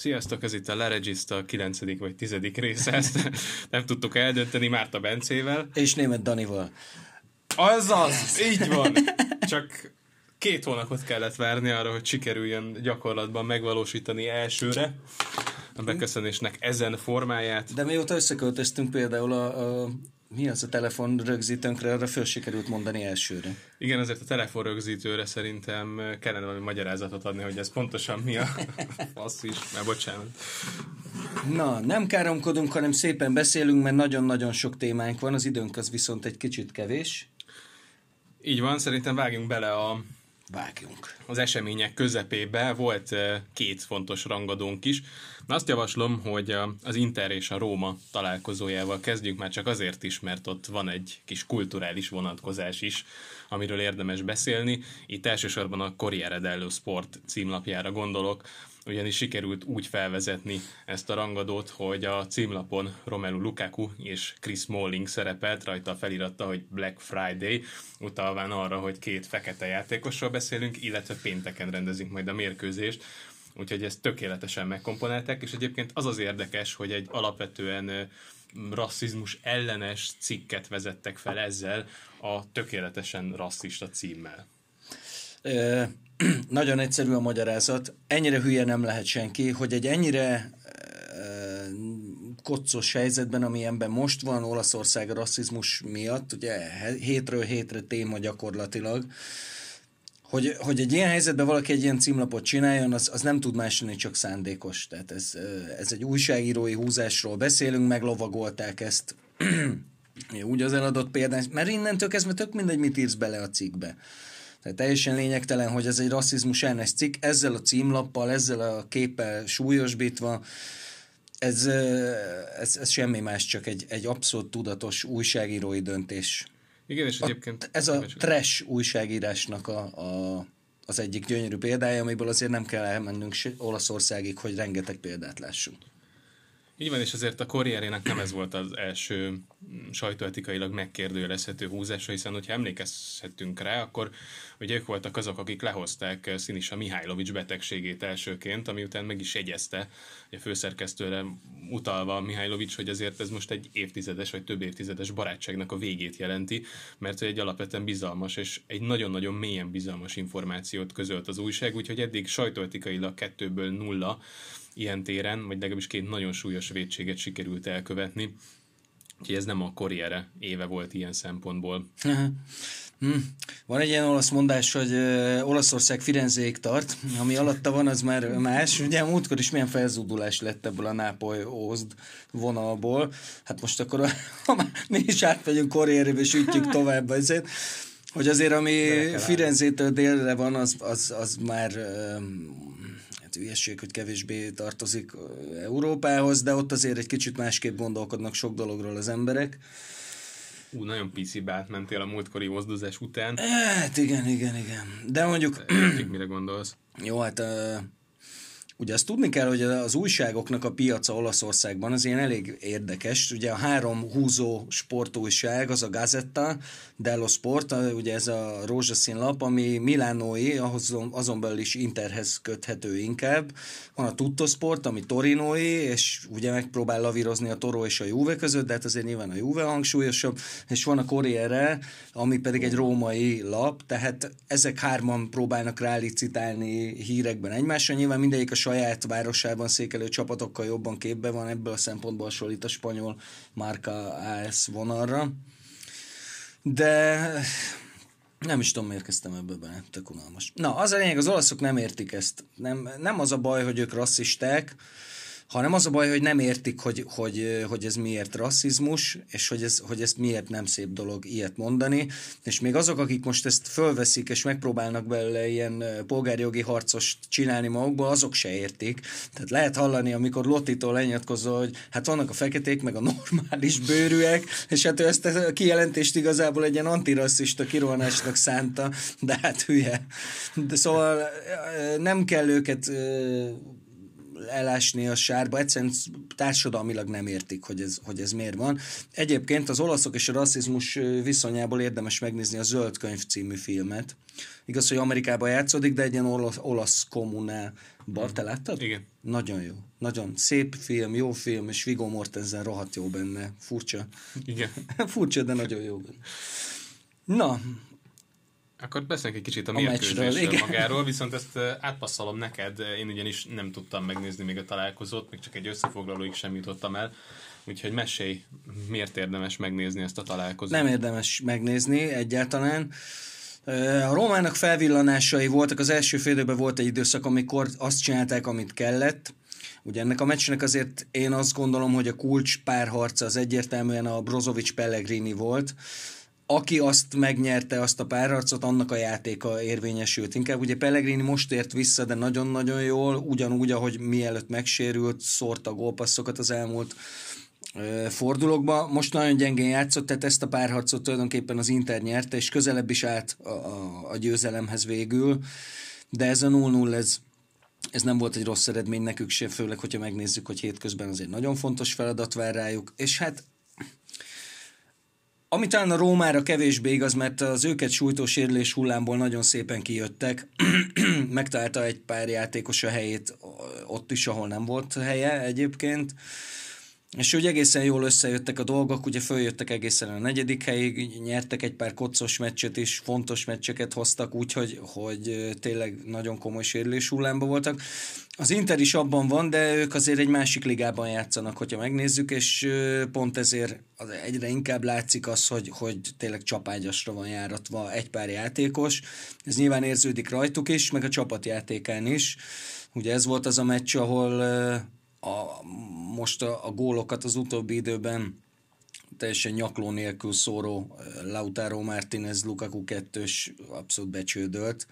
Sziasztok, ez itt a Leregista a 9. vagy 10. része, ezt nem tudtuk eldönteni Márta Bencével. És német Danival. Azaz, így van. Csak két hónapot kellett várni arra, hogy sikerüljön gyakorlatban megvalósítani elsőre a beköszönésnek ezen formáját. De mióta összeköltöztünk például a, a mi az a telefon rögzítőnkre, arra föl sikerült mondani elsőre. Igen, azért a telefon rögzítőre szerintem kellene valami magyarázatot adni, hogy ez pontosan mi a fasz is, mert bocsánat. Na, nem káromkodunk, hanem szépen beszélünk, mert nagyon-nagyon sok témánk van, az időnk az viszont egy kicsit kevés. Így van, szerintem vágjunk bele a Vágjunk. Az események közepébe volt két fontos rangadónk is. Na azt javaslom, hogy az Inter és a Róma találkozójával kezdjünk már csak azért is, mert ott van egy kis kulturális vonatkozás is, amiről érdemes beszélni. Itt elsősorban a Corriere dello Sport címlapjára gondolok, ugyanis sikerült úgy felvezetni ezt a rangadót, hogy a címlapon Romelu Lukaku és Chris Smalling szerepelt, rajta feliratta, hogy Black Friday, utalván arra, hogy két fekete játékosról beszélünk, illetve pénteken rendezünk majd a mérkőzést, úgyhogy ezt tökéletesen megkomponálták, és egyébként az az érdekes, hogy egy alapvetően rasszizmus ellenes cikket vezettek fel ezzel a tökéletesen rasszista címmel. nagyon egyszerű a magyarázat. Ennyire hülye nem lehet senki, hogy egy ennyire koccos helyzetben, amilyenben most van Olaszország a rasszizmus miatt, ugye hétről hétre téma gyakorlatilag, hogy, hogy egy ilyen helyzetben valaki egy ilyen címlapot csináljon, az, az nem tud más lenni, csak szándékos. Tehát ez, ez egy újságírói húzásról beszélünk, meglovagolták ezt úgy az eladott példán, mert innentől kezdve tök mindegy, mit írsz bele a cikkbe. Tehát teljesen lényegtelen, hogy ez egy rasszizmus ellenes cikk, ezzel a címlappal, ezzel a képpel súlyosbítva, ez, ez, ez semmi más, csak egy, egy abszolút tudatos újságírói döntés. Igen, és egyébként... A, ez a trash újságírásnak a, a, az egyik gyönyörű példája, amiből azért nem kell elmennünk Olaszországig, hogy rengeteg példát lássunk. Így van, és azért a Corrierének nem ez volt az első sajtóetikailag megkérdőjelezhető húzása, hiszen hogyha emlékezhetünk rá, akkor ugye ők voltak azok, akik lehozták Sinisa Mihálylovics betegségét elsőként, ami után meg is jegyezte, a főszerkesztőre utalva Mihálylovics, hogy azért ez most egy évtizedes vagy több évtizedes barátságnak a végét jelenti, mert egy alapvetően bizalmas és egy nagyon-nagyon mélyen bizalmas információt közölt az újság, úgyhogy eddig sajtóetikailag kettőből nulla ilyen téren, vagy legalábbis két nagyon súlyos védséget sikerült elkövetni. Úgyhogy ez nem a Corriere éve volt ilyen szempontból. Hm. Van egy ilyen olasz mondás, hogy uh, Olaszország Firenzéig tart, ami alatta van, az már más. Ugye múltkor is milyen felzúdulás lett ebből a nápoly ózd vonalból. Hát most akkor, ha már mi is átmegyünk Korrierébe, és ütjük tovább azért, hogy azért ami Firenzétől délre van, az, az, az már hát ügyesség, hogy kevésbé tartozik Európához, de ott azért egy kicsit másképp gondolkodnak sok dologról az emberek. Ú, nagyon pici átmentél a múltkori mozdozás után. Hát igen, igen, igen. De mondjuk... De, mire gondolsz? Jó, hát uh, Ugye azt tudni kell, hogy az újságoknak a piaca Olaszországban az ilyen elég érdekes. Ugye a három húzó sportújság, az a Gazetta dello Sport, ugye ez a rózsaszín lap, ami Milánói, ahhoz, azon belül is Interhez köthető inkább. Van a Tutto Sport, ami Torinói, és ugye megpróbál lavírozni a Toro és a Juve között, de hát azért nyilván a Juve hangsúlyosabb, és van a Corriere, ami pedig egy római lap, tehát ezek hárman próbálnak rálicitálni hírekben egymásra. Nyilván mindegyik a saját városában székelő csapatokkal jobban képbe van, ebből a szempontból hasonlít a spanyol Marca AS vonalra. De nem is tudom, miért kezdtem ebbe bele, tök unalmas. Na, az a lényeg, az olaszok nem értik ezt. Nem, nem az a baj, hogy ők rasszisták, hanem az a baj, hogy nem értik, hogy, hogy, hogy ez miért rasszizmus, és hogy ez, hogy ez miért nem szép dolog ilyet mondani, és még azok, akik most ezt fölveszik, és megpróbálnak belőle ilyen polgárjogi harcos csinálni magukból, azok se értik. Tehát lehet hallani, amikor Lotitól lenyatkozol, hogy hát vannak a feketék, meg a normális bőrűek, és hát ő ezt a kijelentést igazából egy ilyen antirasszista kirohanásnak szánta, de hát hülye. De szóval nem kell őket elásni a sárba, egyszerűen társadalmilag nem értik, hogy ez, hogy ez miért van. Egyébként az olaszok és a rasszizmus viszonyából érdemes megnézni a Zöld könyv című filmet. Igaz, hogy Amerikában játszódik, de egy ilyen olasz, olasz kommunál. Bar, te láttad? Igen. Nagyon jó. Nagyon szép film, jó film, és Viggo Mortensen rohadt jó benne. Furcsa. Igen. Furcsa, de nagyon jó benne. Na, akkor beszéljünk egy kicsit a, A mérkőzésről magáról, viszont ezt átpasszolom neked, én ugyanis nem tudtam megnézni még a találkozót, még csak egy összefoglalóig sem jutottam el, úgyhogy mesélj, miért érdemes megnézni ezt a találkozót? nem érdemes megnézni egyáltalán. A Rómának felvillanásai voltak, az első fél időben volt egy időszak, amikor azt csinálták, amit kellett. Ugye ennek a meccsnek azért én azt gondolom, hogy a kulcs párharca az egyértelműen a Brozovic Pellegrini volt. Aki azt megnyerte, azt a párharcot, annak a játéka érvényesült. Inkább ugye Pellegrini most ért vissza, de nagyon-nagyon jól, ugyanúgy, ahogy mielőtt megsérült, szórta gólpasszokat az elmúlt fordulókba. Most nagyon gyengén játszott, tehát ezt a párharcot tulajdonképpen az Inter nyerte, és közelebb is állt a, a, a győzelemhez végül. De ez a 0-0, ez, ez nem volt egy rossz eredmény nekük se, főleg, hogyha megnézzük, hogy hétközben azért nagyon fontos feladat vár rájuk, és hát ami talán a Rómára kevésbé igaz, mert az őket sújtó sérülés hullámból nagyon szépen kijöttek. Megtalálta egy pár játékos a helyét ott is, ahol nem volt helye egyébként. És úgy egészen jól összejöttek a dolgok, ugye följöttek egészen a negyedik helyig, nyertek egy pár kocos meccset is, fontos meccseket hoztak, úgyhogy hogy tényleg nagyon komoly sérülés hullámba voltak. Az Inter is abban van, de ők azért egy másik ligában játszanak, hogyha megnézzük, és pont ezért egyre inkább látszik az, hogy, hogy tényleg csapágyasra van járatva egy pár játékos. Ez nyilván érződik rajtuk is, meg a csapatjátékán is. Ugye ez volt az a meccs, ahol a, most a, a gólokat az utóbbi időben teljesen nyakló nélkül szóró eh, Lautaro Martinez Lukaku kettős abszolút becsődölt.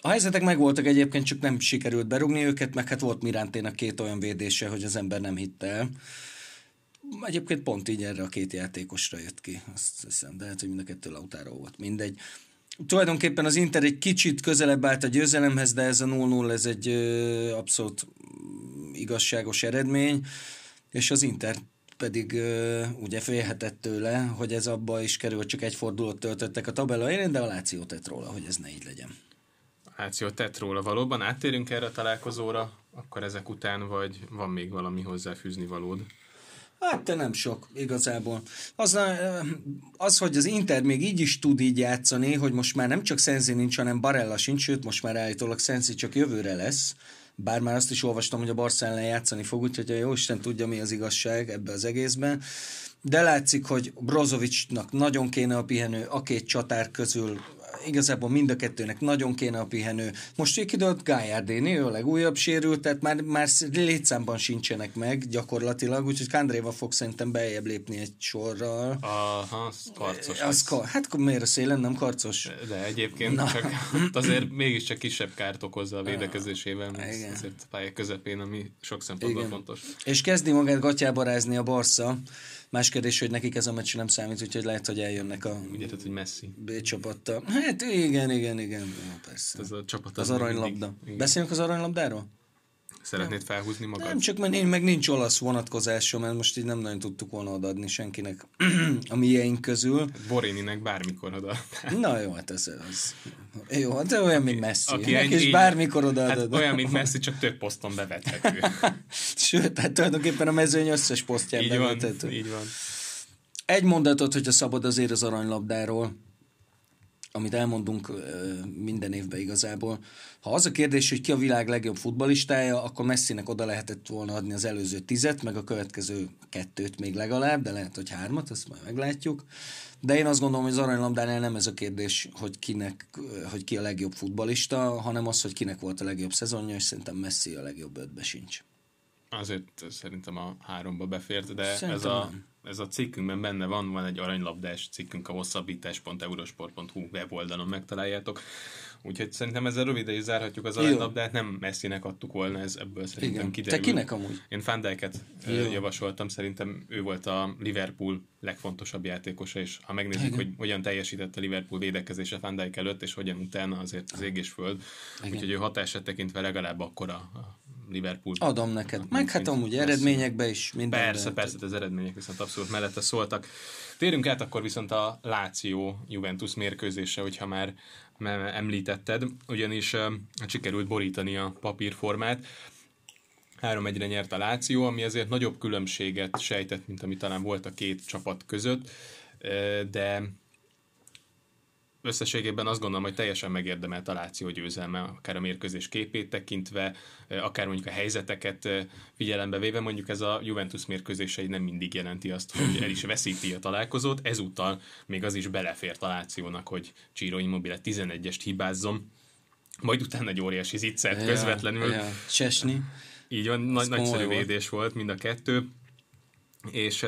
A helyzetek megvoltak egyébként, csak nem sikerült berugni őket, meg hát volt Miránténak két olyan védése, hogy az ember nem hitte el. Egyébként pont így erre a két játékosra jött ki, azt hiszem, de hát, hogy mind a kettő Lautaro volt, mindegy. Tulajdonképpen az Inter egy kicsit közelebb állt a győzelemhez, de ez a 0-0 ez egy abszolút mm, igazságos eredmény, és az Inter pedig ö, ugye félhetett tőle, hogy ez abba is kerül, csak egy fordulót töltöttek a tabella élén, de a Láció tett róla, hogy ez ne így legyen. Láció tett róla valóban, áttérünk erre a találkozóra, akkor ezek után, vagy van még valami hozzáfűzni valód? Hát te nem sok, igazából. Az, az, hogy az Inter még így is tud így játszani, hogy most már nem csak Szenzi nincs, hanem Barella sincs, sőt, most már állítólag Szenzi csak jövőre lesz, bár már azt is olvastam, hogy a Barca ellen játszani fog, úgyhogy a Jóisten tudja, mi az igazság ebbe az egészben. De látszik, hogy Brozovicsnak nagyon kéne a pihenő, a két csatár közül igazából mind a kettőnek nagyon kéne a pihenő. Most kidőlt Gájárdéni, ő a legújabb sérült, tehát már, már létszámban sincsenek meg gyakorlatilag, úgyhogy Kandréva fog szerintem beljebb lépni egy sorral. Aha, az karcos. Az ka- hát miért a szélen nem karcos? De egyébként Na. csak ott azért mégiscsak kisebb kárt okozza a védekezésével, mert azért a pálya közepén, ami sok szempontból Igen. fontos. És kezdi magát gatyába rázni a Barca. Más kérdés, hogy nekik ez a meccs nem számít, úgyhogy lehet, hogy eljönnek a Ugye, tehát, hogy Messi. B csapattal. Hát igen, igen, igen. Jó, persze. Ez a csapat Az még aranylabda. mindig- igen. Beszélünk az aranylabdáról? Szeretnéd felhúzni magad? Nem, csak mert én meg nincs olasz vonatkozásom, mert most így nem nagyon tudtuk volna odaadni senkinek a miénk közül. Borininek bármikor oda. Na jó, hát ez az. Jó, hát olyan, mint Messi. Aki ennyi- is bármikor Hát odaadod. olyan, mint Messi, csak több poszton bevethető. Sőt, hát tulajdonképpen a mezőny összes posztján így van, bevethető. így van. Egy mondatot, hogyha szabad azért az aranylabdáról, amit elmondunk minden évben igazából. Ha az a kérdés, hogy ki a világ legjobb futbalistája, akkor Messinek oda lehetett volna adni az előző tizet, meg a következő kettőt még legalább, de lehet, hogy hármat, ezt majd meglátjuk. De én azt gondolom, hogy az aranylabdánál nem ez a kérdés, hogy, kinek, hogy ki a legjobb futbalista, hanem az, hogy kinek volt a legjobb szezonja, és szerintem Messi a legjobb ötbe sincs. Azért szerintem a háromba befért, de ez Szerintem a, nem. Ez a cikkünkben benne van, van egy aranylabdás cikkünk a hosszabbítás.eurosport.hu weboldalon megtaláljátok. Úgyhogy szerintem ezzel röviden is zárhatjuk az aranylabdát, nem Messinek adtuk volna, ez ebből szerintem Igen. kiderül. Te kinek amúgy? Én Van Dijket ö, Jó. javasoltam, szerintem ő volt a Liverpool legfontosabb játékosa, és ha megnézzük, Igen. hogy hogyan teljesített a Liverpool védekezése Van Dijk előtt, és hogyan utána, azért az ég és föld. Igen. Úgyhogy ő hatását tekintve legalább akkora a Liverpool. Adom neked. Meg hát amúgy eredményekbe is minden. Persze, persze, az eredmények viszont abszolút mellette szóltak. Térjünk át akkor viszont a Láció Juventus mérkőzése, hogyha már említetted, ugyanis uh, sikerült borítani a papírformát. 3-1-re nyert a Láció, ami azért nagyobb különbséget sejtett, mint ami talán volt a két csapat között, de összességében azt gondolom, hogy teljesen megérdemelt a Láció győzelme, akár a mérkőzés képét tekintve, akár mondjuk a helyzeteket figyelembe véve, mondjuk ez a Juventus mérkőzései nem mindig jelenti azt, hogy el is veszíti a találkozót, ezúttal még az is belefért a Lációnak, hogy Ciro Immobile 11-est hibázzom, majd utána egy óriási zicsert ja, közvetlenül. Ja, Csesni. Így van, nagy, nagyszerű védés volt mind a kettő, és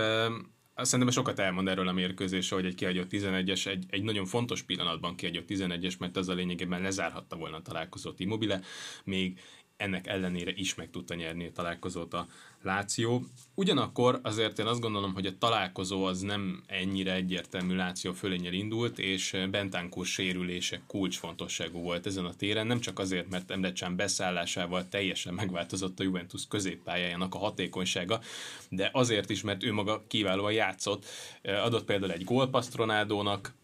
azt szerintem sokat elmond erről a mérkőzés, hogy egy kihagyott 11-es, egy, egy nagyon fontos pillanatban kihagyott 11-es, mert az a lényegében lezárhatta volna a találkozót Immobile, még ennek ellenére is meg tudta nyerni a találkozót a Láció. Ugyanakkor azért én azt gondolom, hogy a találkozó az nem ennyire egyértelmű Láció fölényel indult, és Bentánkur sérülése kulcsfontosságú volt ezen a téren, nem csak azért, mert Emre Can beszállásával teljesen megváltozott a Juventus középpályájának a hatékonysága, de azért is, mert ő maga kiválóan játszott. Adott például egy gólpaszt Ronaldónak,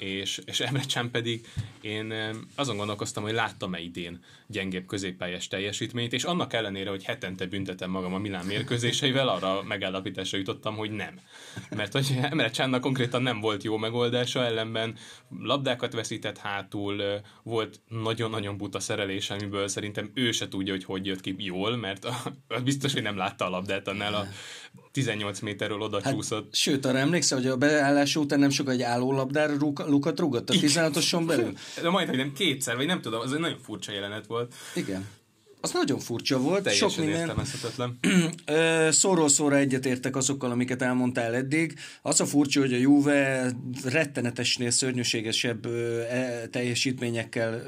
és, és Emre Can pedig én azon gondolkoztam, hogy láttam-e idén gyengébb középpályás teljesítményt, és annak ellenére, hogy hetente büntetem magam a Milán mérkőzéseivel, arra megállapításra jutottam, hogy nem. Mert hogy Emre Cannak konkrétan nem volt jó megoldása, ellenben labdákat veszített hátul, volt nagyon-nagyon buta szerelés, amiből szerintem ő se tudja, hogy hogy jött ki jól, mert a, biztos, hogy nem látta a labdát annál a 18 méterről oda hát, csúszott. Sőt, arra emlékszel, hogy a beállás után nem sok egy állólabdára lukat rúgott a 16-oson belül? De majd, hogy nem kétszer, vagy nem tudom, az egy nagyon furcsa jelenet volt. Igen. Az nagyon furcsa volt. Teljesen Sok minden. Szóról szóra egyetértek azokkal, amiket elmondtál eddig. Az a furcsa, hogy a Juve rettenetesnél szörnyűségesebb e, teljesítményekkel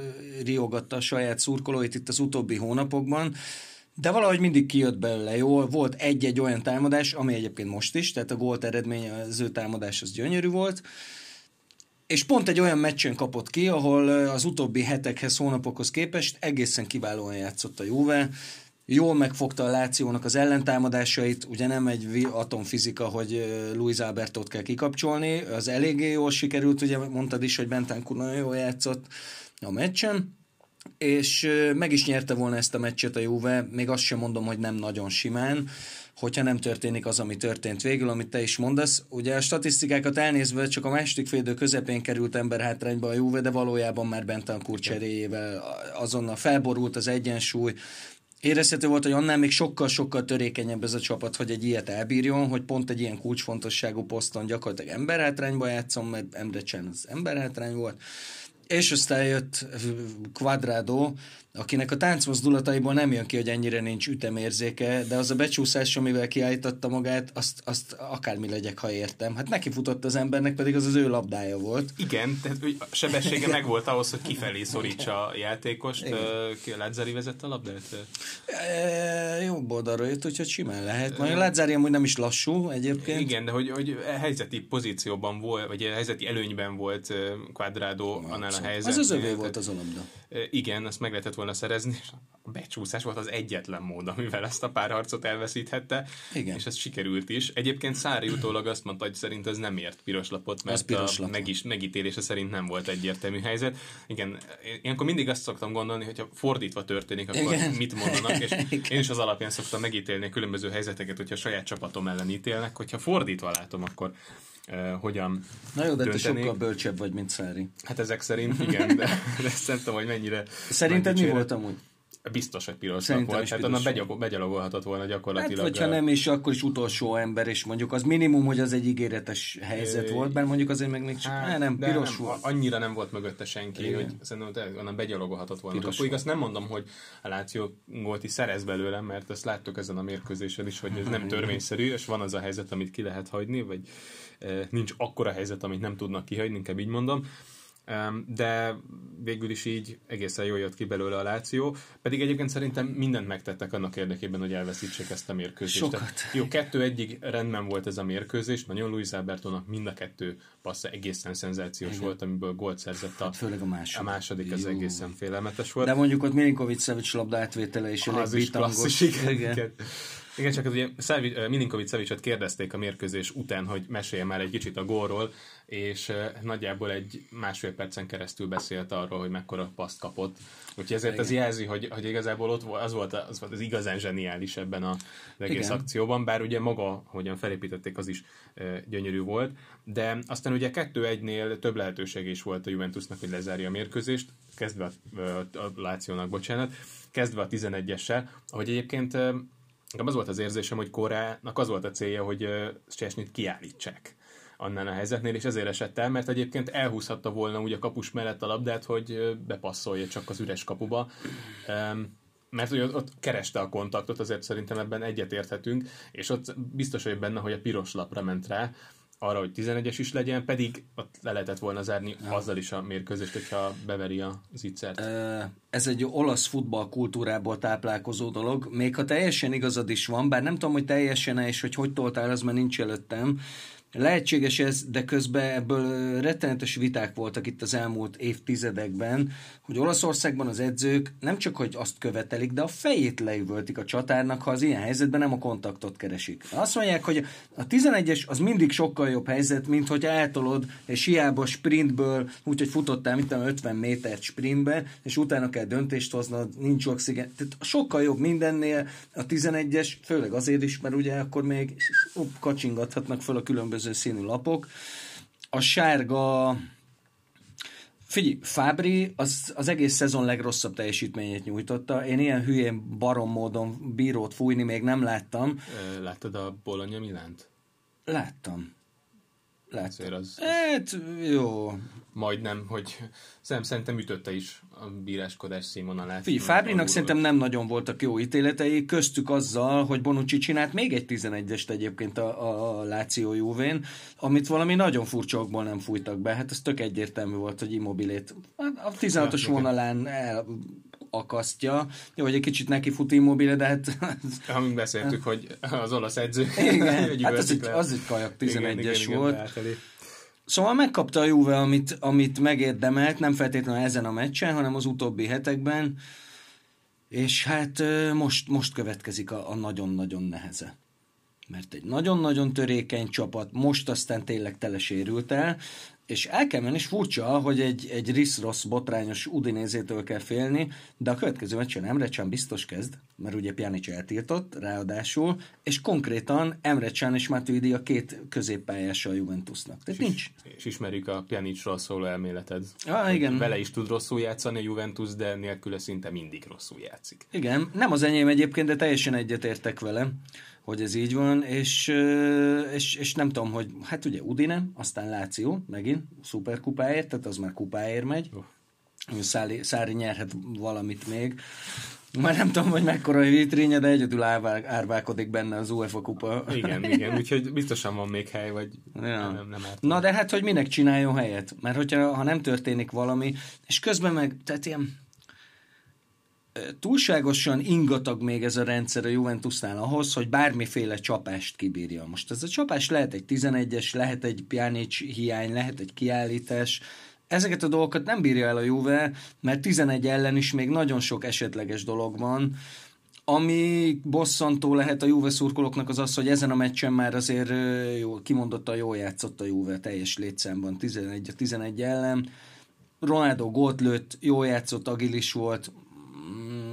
riogatta a saját szurkolóit itt az utóbbi hónapokban de valahogy mindig kijött belőle jól. Volt egy-egy olyan támadás, ami egyébként most is, tehát a gólt eredménye, az ő támadás az gyönyörű volt, és pont egy olyan meccsen kapott ki, ahol az utóbbi hetekhez, hónapokhoz képest egészen kiválóan játszott a Juve, jól megfogta a Lációnak az ellentámadásait, ugye nem egy atomfizika, hogy Luis Albertot kell kikapcsolni, az eléggé jól sikerült, ugye mondtad is, hogy Bentánkur nagyon jól játszott a meccsen, és meg is nyerte volna ezt a meccset a Juve, még azt sem mondom, hogy nem nagyon simán, hogyha nem történik az, ami történt végül, amit te is mondasz. Ugye a statisztikákat elnézve csak a második félidő közepén került ember hátrányba a Juve, de valójában már bent a cseréjével azonnal felborult az egyensúly, Érezhető volt, hogy annál még sokkal-sokkal törékenyebb ez a csapat, hogy egy ilyet elbírjon, hogy pont egy ilyen kulcsfontosságú poszton gyakorlatilag emberhátrányba játszom, mert Emre Can az emberhátrány volt és aztán jött Quadrado, akinek a táncmozdulataiból nem jön ki, hogy ennyire nincs ütemérzéke, de az a becsúszás, amivel kiállította magát, azt, azt akármi legyek, ha értem. Hát neki futott az embernek, pedig az az ő labdája volt. Igen, tehát a sebessége meg volt ahhoz, hogy kifelé szorítsa a játékost. A Lázzari vezette a labdát? E, jobb oldalra jött, úgyhogy simán lehet. Majd a Lázzari amúgy nem is lassú egyébként. Igen, de hogy, hogy helyzeti pozícióban volt, vagy helyzeti előnyben volt Quadrado annál a helyzetnél. Az az övé volt az a labda. Igen, azt meg lehetett volna szerezni, és a becsúszás volt az egyetlen mód, amivel ezt a párharcot elveszíthette, Igen. és ez sikerült is. Egyébként Szári utólag azt mondta, hogy szerint ez nem ért piros lapot, mert piros a megis, megítélése szerint nem volt egyértelmű helyzet. Igen, ilyenkor mindig azt szoktam gondolni, hogyha fordítva történik, akkor Igen. mit mondanak, és Igen. én is az alapján szoktam megítélni a különböző helyzeteket, hogyha a saját csapatom ellen ítélnek, hogyha fordítva látom, akkor uh, hogyan Na jó, de te sokkal bölcsebb vagy, mint Szári. Hát ezek szerint igen, de, de szerintem, hogy mennyire... Szerinted mi volt amúgy? Biztos, hogy piros Szerintem volt, tehát onnan begyalog, begyalogolhatott volna gyakorlatilag. Hát, hogyha nem is, akkor is utolsó ember, és mondjuk az minimum, hogy az egy ígéretes helyzet é, volt, mert mondjuk azért meg még csak, hát, nem, piros nem, volt. Annyira nem volt mögötte senki, Igen. hogy szerintem onnan begyalogolhatott volna. Piros akkor azt nem mondom, hogy a Láció gólt is szerez belőle, mert ezt láttuk ezen a mérkőzésen is, hogy ez nem törvényszerű, és van az a helyzet, amit ki lehet hagyni, vagy nincs akkora helyzet, amit nem tudnak kihagyni, inkább így mondom. De végül is így egészen jól jött ki belőle a Láció, pedig egyébként szerintem mindent megtettek annak érdekében, hogy elveszítsék ezt a mérkőzést. Sokat. Tehát, jó, kettő egyig rendben volt ez a mérkőzés, nagyon Luis Albertónak mind a kettő passza egészen szenzációs Igen. volt, amiből gólt szerzett a, hát főleg a második. A második az egészen félelmetes volt. De mondjuk ott Milinkovic Szevics labda átvétele is elég az is klasszis, igen. csak az ugye Milinkovic Szevicset kérdezték a mérkőzés után, hogy mesélje már egy kicsit a gólról, és nagyjából egy másfél percen keresztül beszélt arról, hogy mekkora paszt kapott. Úgyhogy ezért Igen. ez jelzi, hogy, hogy igazából ott volt, az, volt, az volt az igazán zseniális ebben az egész Igen. akcióban, bár ugye maga, hogyan felépítették, az is gyönyörű volt, de aztán ugye kettő egynél több lehetőség is volt a Juventusnak, hogy lezárja a mérkőzést, kezdve a, a Lációnak, bocsánat, kezdve a 11-essel, ahogy egyébként Nekem az volt az érzésem, hogy Korának az volt a célja, hogy Csesnit kiállítsák annál a helyzetnél, és ezért esett el, mert egyébként elhúzhatta volna úgy a kapus mellett a labdát, hogy bepasszolja csak az üres kapuba. Mert hogy ott kereste a kontaktot, azért szerintem ebben egyetérthetünk, és ott biztos vagyok benne, hogy a piros lapra ment rá, arra, hogy 11-es is legyen, pedig ott le lehetett volna zárni ja. azzal is a mérkőzést, hogyha beveri a zicsert. Ez egy olasz futballkultúrából táplálkozó dolog, még ha teljesen igazad is van, bár nem tudom, hogy teljesen és hogy hogy toltál, az már nincs előttem, Lehetséges ez, de közben ebből rettenetes viták voltak itt az elmúlt évtizedekben, hogy Olaszországban az edzők nem csak, hogy azt követelik, de a fejét leüvöltik a csatárnak, ha az ilyen helyzetben nem a kontaktot keresik. Azt mondják, hogy a 11-es az mindig sokkal jobb helyzet, mint hogy eltolod és hiába sprintből, úgyhogy futottál, mint 50 métert sprintbe, és utána kell döntést hoznod, nincs oxigén. Tehát sokkal jobb mindennél a 11-es, főleg azért is, mert ugye akkor még upp, kacsingathatnak föl a különböző különböző színű lapok. A sárga Figyelj, Fábri az, az egész szezon legrosszabb teljesítményét nyújtotta. Én ilyen hülyén barom módon bírót fújni még nem láttam. Láttad a Bologna Milánt? Láttam. Azért az, az... Hát, jó majdnem, hogy szem, szerintem ütötte is a bíráskodás színvonalát. Figyelj, Fábrinak szerintem nem nagyon voltak jó ítéletei, köztük azzal, hogy Bonucci csinált még egy 11-est egyébként a, a, a Láció Juvén, amit valami nagyon furcsa okból nem fújtak be. Hát ez tök egyértelmű volt, hogy immobilét a 16-os vonalán el akasztja. Jó, hogy egy kicsit neki fut immobile, de hát... Amint beszéltük, hogy az olasz edző. Igen, hát az egy, az egy kajak 11-es volt. Igen, Szóval megkapta a Juve, amit, amit megérdemelt, nem feltétlenül ezen a meccsen, hanem az utóbbi hetekben, és hát most, most következik a, a nagyon-nagyon neheze. Mert egy nagyon-nagyon törékeny csapat most aztán tényleg telesérült el, és el kell menni, és furcsa, hogy egy, egy Risz-Rossz botrányos Udinézétől kell félni, de a következő meccsen Emre Can biztos kezd, mert ugye Pjanic eltiltott, ráadásul, és konkrétan Emre Can és Matuidi a két középpályása a Juventusnak. Tehát és nincs. És ismerjük a Pjanicról szóló elméleted. Ah, igen. Vele is tud rosszul játszani a Juventus, de nélküle szinte mindig rosszul játszik. Igen, nem az enyém egyébként, de teljesen egyetértek vele hogy ez így van, és, és, és nem tudom, hogy hát ugye Udine, aztán Láció, megint szuperkupáért, tehát az már kupáért megy. Oh. Szári, Szári nyerhet valamit még. Már nem tudom, hogy mekkora a vitrínje, de egyedül árválkodik benne az UEFA kupa. Igen, igen, úgyhogy biztosan van még hely, vagy ja. nem, nem, nem Na de hát, hogy minek csináljon helyet? Mert hogyha ha nem történik valami, és közben meg, tehát ilyen túlságosan ingatag még ez a rendszer a Juventusnál ahhoz, hogy bármiféle csapást kibírja. Most ez a csapás lehet egy 11-es, lehet egy Pjanic hiány, lehet egy kiállítás, ezeket a dolgokat nem bírja el a Juve, mert 11 ellen is még nagyon sok esetleges dolog van, ami bosszantó lehet a Juve szurkolóknak az az, hogy ezen a meccsen már azért jó, kimondottan jól játszott a Juve teljes létszámban 11 a 11 ellen. Ronaldo gót lőtt, jól játszott, agilis volt,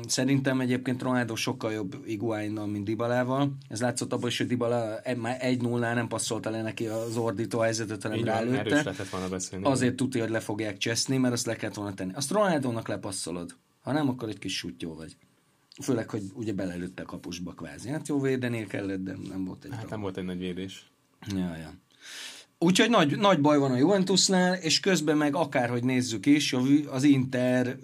Szerintem egyébként Ronaldo sokkal jobb Iguainnal, mint Dibalával. Ez látszott abban is, hogy Dybala már egy 0 nem passzolta le neki az ordító helyzetet, hanem rálőtte. Azért tudja, hogy le fogják cseszni, mert azt le kellett volna tenni. Azt Ronaldónak lepasszolod. Ha nem, akkor egy kis sutyó vagy. Főleg, hogy ugye belelőtte a kapusba kvázi. Hát jó védenél kellett, de nem volt egy Hát nem volt egy nagy védés. Ja, ja. Úgyhogy nagy, nagy baj van a Juventusnál, és közben meg akárhogy nézzük is, az Inter,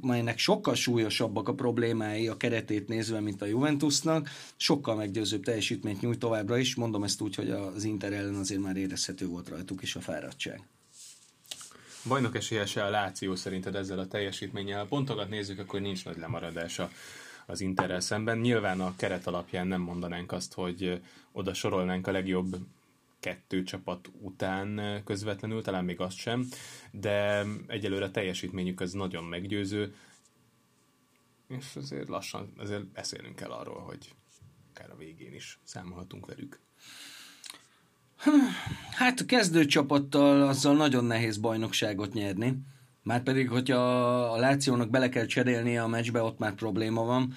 amelynek sokkal súlyosabbak a problémái a keretét nézve, mint a Juventusnak, sokkal meggyőzőbb teljesítményt nyújt továbbra is. Mondom ezt úgy, hogy az Inter ellen azért már érezhető volt rajtuk is a fáradtság. Bajnok esélyese a Láció szerinted ezzel a teljesítménnyel. Ha pontokat nézzük, akkor nincs nagy lemaradása az Interrel szemben. Nyilván a keret alapján nem mondanánk azt, hogy oda sorolnánk a legjobb kettő csapat után közvetlenül, talán még azt sem, de egyelőre a teljesítményük az nagyon meggyőző, és azért lassan, azért beszélnünk kell arról, hogy akár a végén is számolhatunk velük. Hát a kezdőcsapattal azzal nagyon nehéz bajnokságot nyerni. Márpedig, hogyha a Lációnak bele kell cserélnie a meccsbe, ott már probléma van.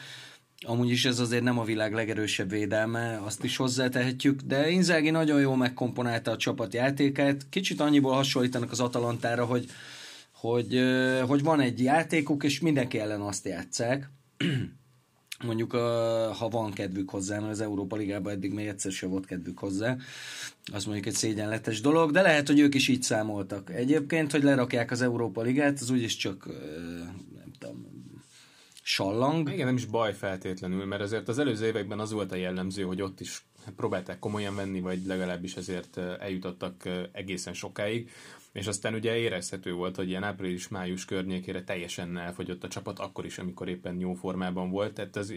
Amúgy is ez azért nem a világ legerősebb védelme, azt is hozzátehetjük, de Inzági nagyon jól megkomponálta a csapat játékát. Kicsit annyiból hasonlítanak az Atalantára, hogy, hogy, hogy van egy játékuk, és mindenki ellen azt játszák. Mondjuk, ha van kedvük hozzá, mert az Európa Ligában eddig még egyszer sem volt kedvük hozzá, az mondjuk egy szégyenletes dolog, de lehet, hogy ők is így számoltak. Egyébként, hogy lerakják az Európa Ligát, az úgyis csak nem tudom, sallang. Igen, nem is baj feltétlenül, mert azért az előző években az volt a jellemző, hogy ott is próbálták komolyan venni, vagy legalábbis ezért eljutottak egészen sokáig, és aztán ugye érezhető volt, hogy ilyen április-május környékére teljesen elfogyott a csapat, akkor is, amikor éppen jó formában volt. Tehát az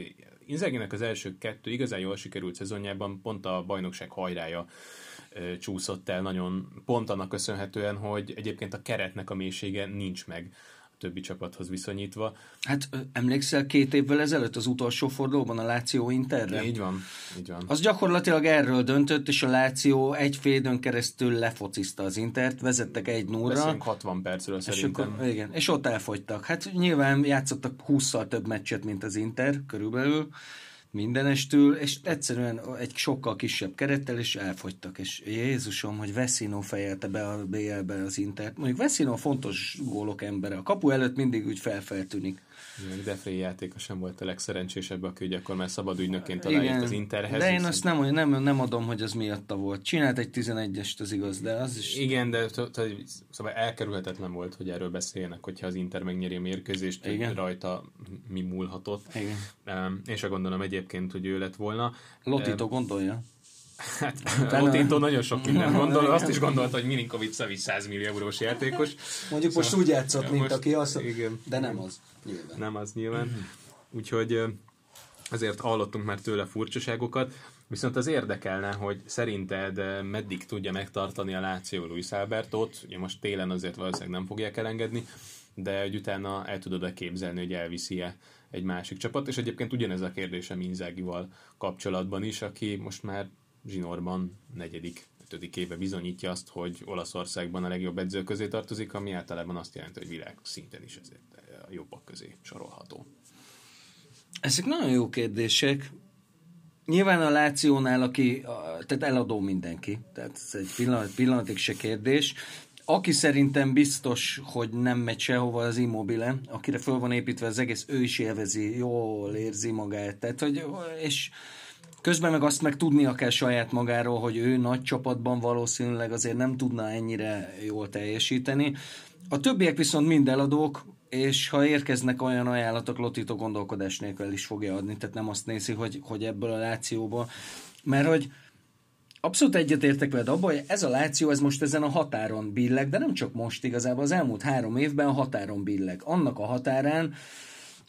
Inzeginek az első kettő igazán jól sikerült szezonjában pont a bajnokság hajrája csúszott el nagyon pont annak köszönhetően, hogy egyébként a keretnek a mélysége nincs meg többi csapathoz viszonyítva. Hát emlékszel két évvel ezelőtt az utolsó fordulóban a Láció Interre? Így van, így van. Az gyakorlatilag erről döntött, és a Láció egy félidőn keresztül lefocizta az Intert, vezettek egy núra. Beszélünk 60 percről szerintem. És, akkor, igen, és ott elfogytak. Hát nyilván játszottak 20-szal több meccset, mint az Inter körülbelül mindenestül, és egyszerűen egy sokkal kisebb kerettel, és elfogytak, és Jézusom, hogy Veszino fejelte be a BL-be az Intert. Mondjuk Veszino fontos gólok embere, a kapu előtt mindig úgy felfeltűnik. Defré játéka sem volt a legszerencsésebb, aki ugye akkor már szabad ügynökként találja az Interhez. De én azt nem, nem, nem adom, hogy az miatta volt. Csinált egy 11-est, az igaz, de az is... Igen, de szóval elkerülhetetlen volt, hogy erről beszéljenek, hogyha az Inter megnyeri a mérkőzést, Igen. rajta mi múlhatott. Igen. És a gondolom egyébként, hogy ő lett volna. Lotito gondolja. Hát, Lotito nagyon sok minden gondol, azt is gondolta, hogy Milinkovic Szavic 100 millió eurós játékos. Mondjuk most szóval, úgy játszott, mint most, aki azt, igen. de nem az. Nyilván. Nem az nyilván. Mm-hmm. Úgyhogy azért hallottunk már tőle furcsaságokat, viszont az érdekelne, hogy szerinted meddig tudja megtartani a Láció Luis Albertot, ugye most télen azért valószínűleg nem fogják elengedni, de hogy utána el tudod-e képzelni, hogy elviszi-e egy másik csapat, és egyébként ugyanez a kérdésem Inzágival kapcsolatban is, aki most már zsinórban negyedik, ötödik éve bizonyítja azt, hogy Olaszországban a legjobb edző közé tartozik, ami általában azt jelenti, hogy világ szinten is ezért a jobbak közé sorolható. Ezek nagyon jó kérdések. Nyilván a Lációnál, aki, tehát eladó mindenki, tehát ez egy pillanat, pillanatig se kérdés. Aki szerintem biztos, hogy nem megy sehova az Immobile, akire föl van építve az egész, ő is élvezi, jól érzi magát, tehát hogy, és Közben meg azt meg tudnia kell saját magáról, hogy ő nagy csapatban valószínűleg azért nem tudna ennyire jól teljesíteni. A többiek viszont mind eladók, és ha érkeznek olyan ajánlatok, Lotito gondolkodás nélkül is fogja adni, tehát nem azt nézi, hogy, hogy ebből a lációból, mert hogy abszolút egyetértek veled abban, hogy ez a láció, ez most ezen a határon billeg, de nem csak most igazából, az elmúlt három évben a határon billeg. Annak a határán,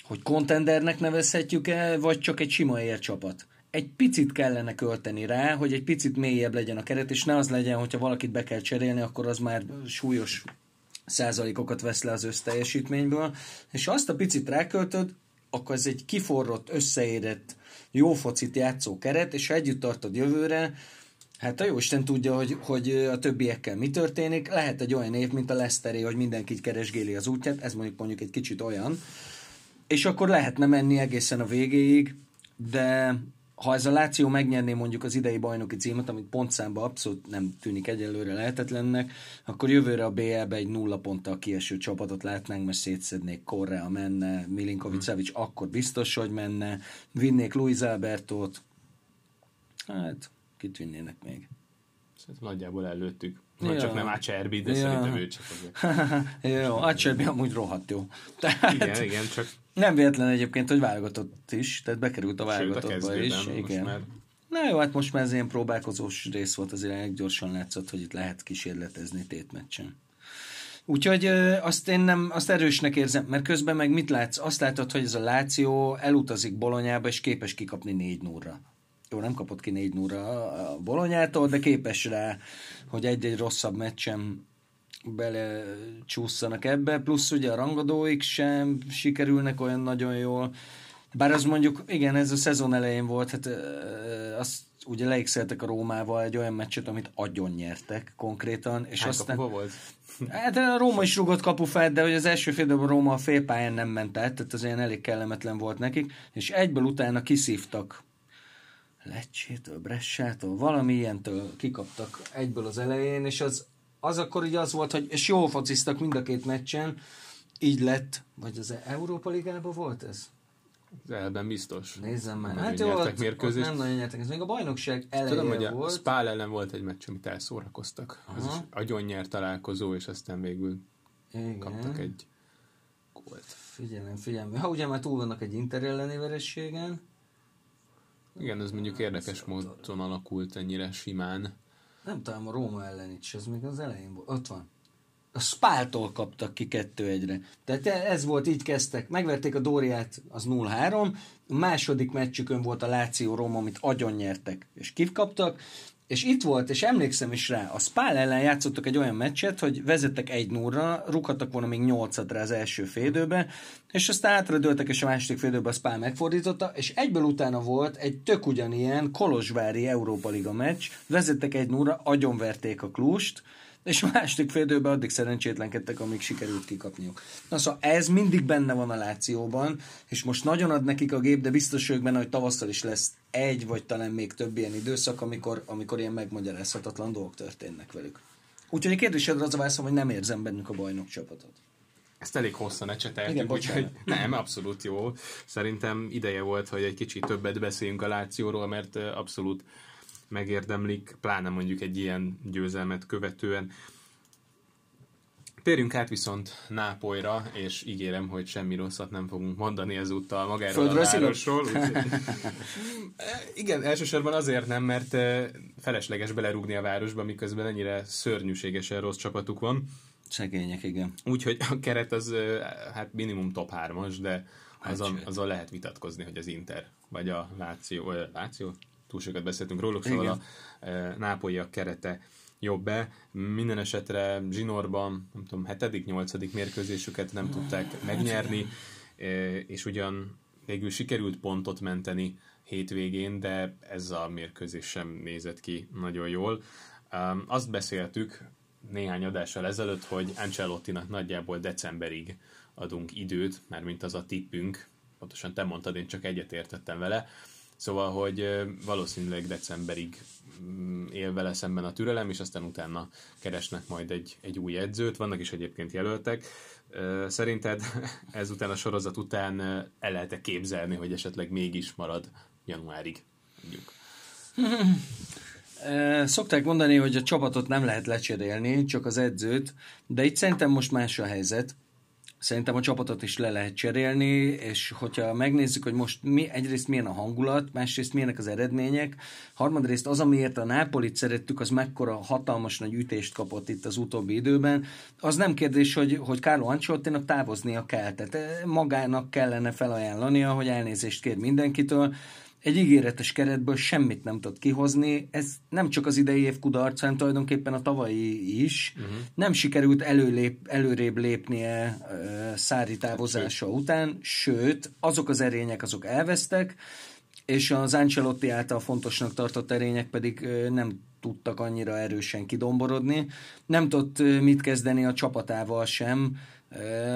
hogy kontendernek nevezhetjük-e, vagy csak egy sima ércsapat egy picit kellene költeni rá, hogy egy picit mélyebb legyen a keret, és ne az legyen, hogyha valakit be kell cserélni, akkor az már súlyos százalékokat vesz le az összteljesítményből, és azt a picit ráköltöd, akkor ez egy kiforrott, összeérett, jó focit játszó keret, és ha együtt tartod jövőre, hát a jó Isten tudja, hogy, hogy a többiekkel mi történik. Lehet egy olyan év, mint a Leszteré, hogy mindenki keresgéli az útját, ez mondjuk mondjuk egy kicsit olyan, és akkor lehetne menni egészen a végéig, de ha ez a Láció megnyerné mondjuk az idei bajnoki címet, amit pontszámban abszolút nem tűnik egyelőre lehetetlennek, akkor jövőre a BL-be egy nulla ponttal kieső csapatot látnánk, mert szétszednék Korrea menne, Milinkovic Savic hmm. akkor biztos, hogy menne, vinnék Luis Albertot, hát kit vinnének még? Szerintem nagyjából előttük. Vagy ja. csak nem Acerbi, de ja. szerintem ő csak Jó, Acerbi amúgy rohadt jó. Tehát... Igen, igen, csak nem véletlen egyébként, hogy válogatott is, tehát bekerült a válogatottba is. Igen. Már... Na jó, hát most már ez ilyen próbálkozós rész volt, azért elég gyorsan látszott, hogy itt lehet kísérletezni tétmeccsen. Úgyhogy azt én nem, azt erősnek érzem, mert közben meg mit látsz? Azt látod, hogy ez a Láció elutazik Bolonyába, és képes kikapni négy núra. Jó, nem kapott ki négy núra a Bolonyától, de képes rá, hogy egy-egy rosszabb meccsem bele csúszanak ebbe, plusz ugye a rangadóik sem sikerülnek olyan nagyon jól. Bár az mondjuk, igen, ez a szezon elején volt, hát azt ugye leigszeltek a Rómával egy olyan meccset, amit agyon nyertek konkrétan. És Hány aztán, volt? Hát a Róma is rugott kapufát, de hogy az első fél a Róma a félpályán nem ment át, tehát az ilyen elég kellemetlen volt nekik, és egyből utána kiszívtak Lecsétől, Bressától, valami ilyentől kikaptak egyből az elején, és az, az akkor így az volt, hogy és jól fociztak mind a két meccsen, így lett, vagy az Európa Ligában volt ez? Az elben biztos. Nézzem. Nagyon Hát jó, nyertek mérkőzést. nem nagyon nyertek. Ez még a bajnokság eleje Tudom, hogy a volt. Spál ellen volt egy meccs, amit elszórakoztak. Az Aha. is agyon nyert találkozó, és aztán végül Igen. kaptak egy gólt. Figyelem, figyelem. Ha ugye már túl vannak egy Inter elleni verességen, Igen, ez mondjuk érdekes módon alakult ennyire simán. nem talán a Róma ellen is, ez még az elején volt. Ott van. A Spáltól kaptak ki kettő egyre. Tehát ez volt, így kezdtek. Megverték a Dóriát, az 0-3. A második meccsükön volt a Láció Róma, amit agyon nyertek, és kikaptak. És itt volt, és emlékszem is rá, a Spál ellen játszottak egy olyan meccset, hogy vezettek egy 0 rukadtak volna még 8 az első félidőbe, és aztán átradőltek, és a második félidőben a Spál megfordította, és egyből utána volt egy tök ugyanilyen Kolozsvári Európa Liga meccs, vezettek egy 0 agyonverték a klust, és a második félidőben addig szerencsétlenkedtek, amíg sikerült kikapniuk. Na szóval ez mindig benne van a Lációban, és most nagyon ad nekik a gép, de biztos vagyok benne, hogy tavasszal is lesz egy, vagy talán még több ilyen időszak, amikor, amikor ilyen megmagyarázhatatlan dolgok történnek velük. Úgyhogy a kérdésedre az a válaszom, hogy nem érzem bennük a bajnok csapatot. Ezt elég hosszan ecseteltük, úgyhogy nem, abszolút jó. Szerintem ideje volt, hogy egy kicsit többet beszéljünk a Lációról, mert abszolút megérdemlik, pláne mondjuk egy ilyen győzelmet követően. Térjünk át viszont Nápolyra, és ígérem, hogy semmi rosszat nem fogunk mondani ezúttal magáról Földrajzilag? a városról. Úgyhogy... Igen, elsősorban azért nem, mert felesleges belerúgni a városba, miközben ennyire szörnyűségesen rossz csapatuk van. Szegények, igen. Úgyhogy a keret az hát minimum top 3-as, de azon, sőt. azon lehet vitatkozni, hogy az Inter, vagy a Láció, ö, Láció? Túl sokat beszéltünk róluk, szóval Igen. a e, nápolyiak kerete jobb-e. Minden esetre zsinórban, nem tudom, hetedik, nyolcadik mérkőzésüket nem tudták megnyerni, e, és ugyan végül sikerült pontot menteni hétvégén, de ez a mérkőzés sem nézett ki nagyon jól. Azt beszéltük néhány adással ezelőtt, hogy Ancelottinak nagyjából decemberig adunk időt, mármint az a tippünk, pontosan te mondtad, én csak egyetértettem vele, Szóval, hogy valószínűleg decemberig mm, él vele szemben a türelem, és aztán utána keresnek majd egy, egy új edzőt. Vannak is egyébként jelöltek. Szerinted ezután a sorozat után el lehet-e képzelni, hogy esetleg mégis marad januárig? Mondjuk. Szokták mondani, hogy a csapatot nem lehet lecserélni, csak az edzőt, de itt szerintem most más a helyzet. Szerintem a csapatot is le lehet cserélni, és hogyha megnézzük, hogy most mi, egyrészt milyen a hangulat, másrészt milyenek az eredmények, harmadrészt az, amiért a Nápolit szerettük, az mekkora hatalmas nagy ütést kapott itt az utóbbi időben, az nem kérdés, hogy, hogy Carlo Ancelottinak távoznia kell, tehát eh, magának kellene felajánlania, hogy elnézést kér mindenkitől, egy ígéretes keretből semmit nem tud kihozni. Ez nem csak az idei év kudarc, hanem tulajdonképpen a tavalyi is. Uh-huh. Nem sikerült előlép, előrébb lépnie uh, Szári távozása után, sőt, azok az erények azok elvesztek, és az Ancelotti által fontosnak tartott erények pedig ö, nem tudtak annyira erősen kidomborodni. Nem tudott ö, mit kezdeni a csapatával sem, ö,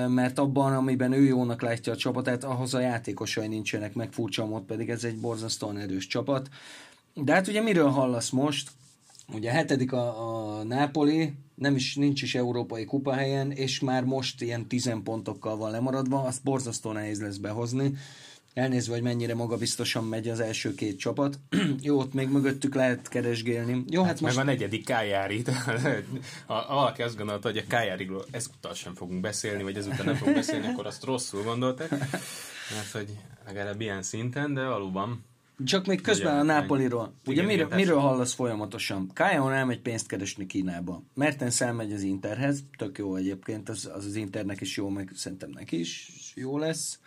mert abban, amiben ő jónak látja a csapatát, ahhoz a játékosai nincsenek meg furcsa mód, pedig ez egy borzasztóan erős csapat. De hát ugye miről hallasz most? Ugye hetedik a, a Napoli, nem is, nincs is európai kupahelyen, és már most ilyen 10 pontokkal van lemaradva, azt borzasztó nehéz lesz behozni. Elnézve, hogy mennyire magabiztosan megy az első két csapat. Jó, ott még mögöttük lehet keresgélni. Jó, hát Most... most... Meg a negyedik Kájári. valaki azt gondolta, hogy a Kájáriról ezúttal sem fogunk beszélni, vagy ezután nem fogunk beszélni, akkor azt rosszul gondolták. Mert hogy legalább ilyen szinten, de valóban Csak még közben a Nápoliról. Ugye miről, miről hallasz folyamatosan? Kájon elmegy pénzt keresni Kínába. Mertens elmegy az Interhez, tök jó egyébként, az az, az Internek is jó, meg szerintem neki is jó lesz.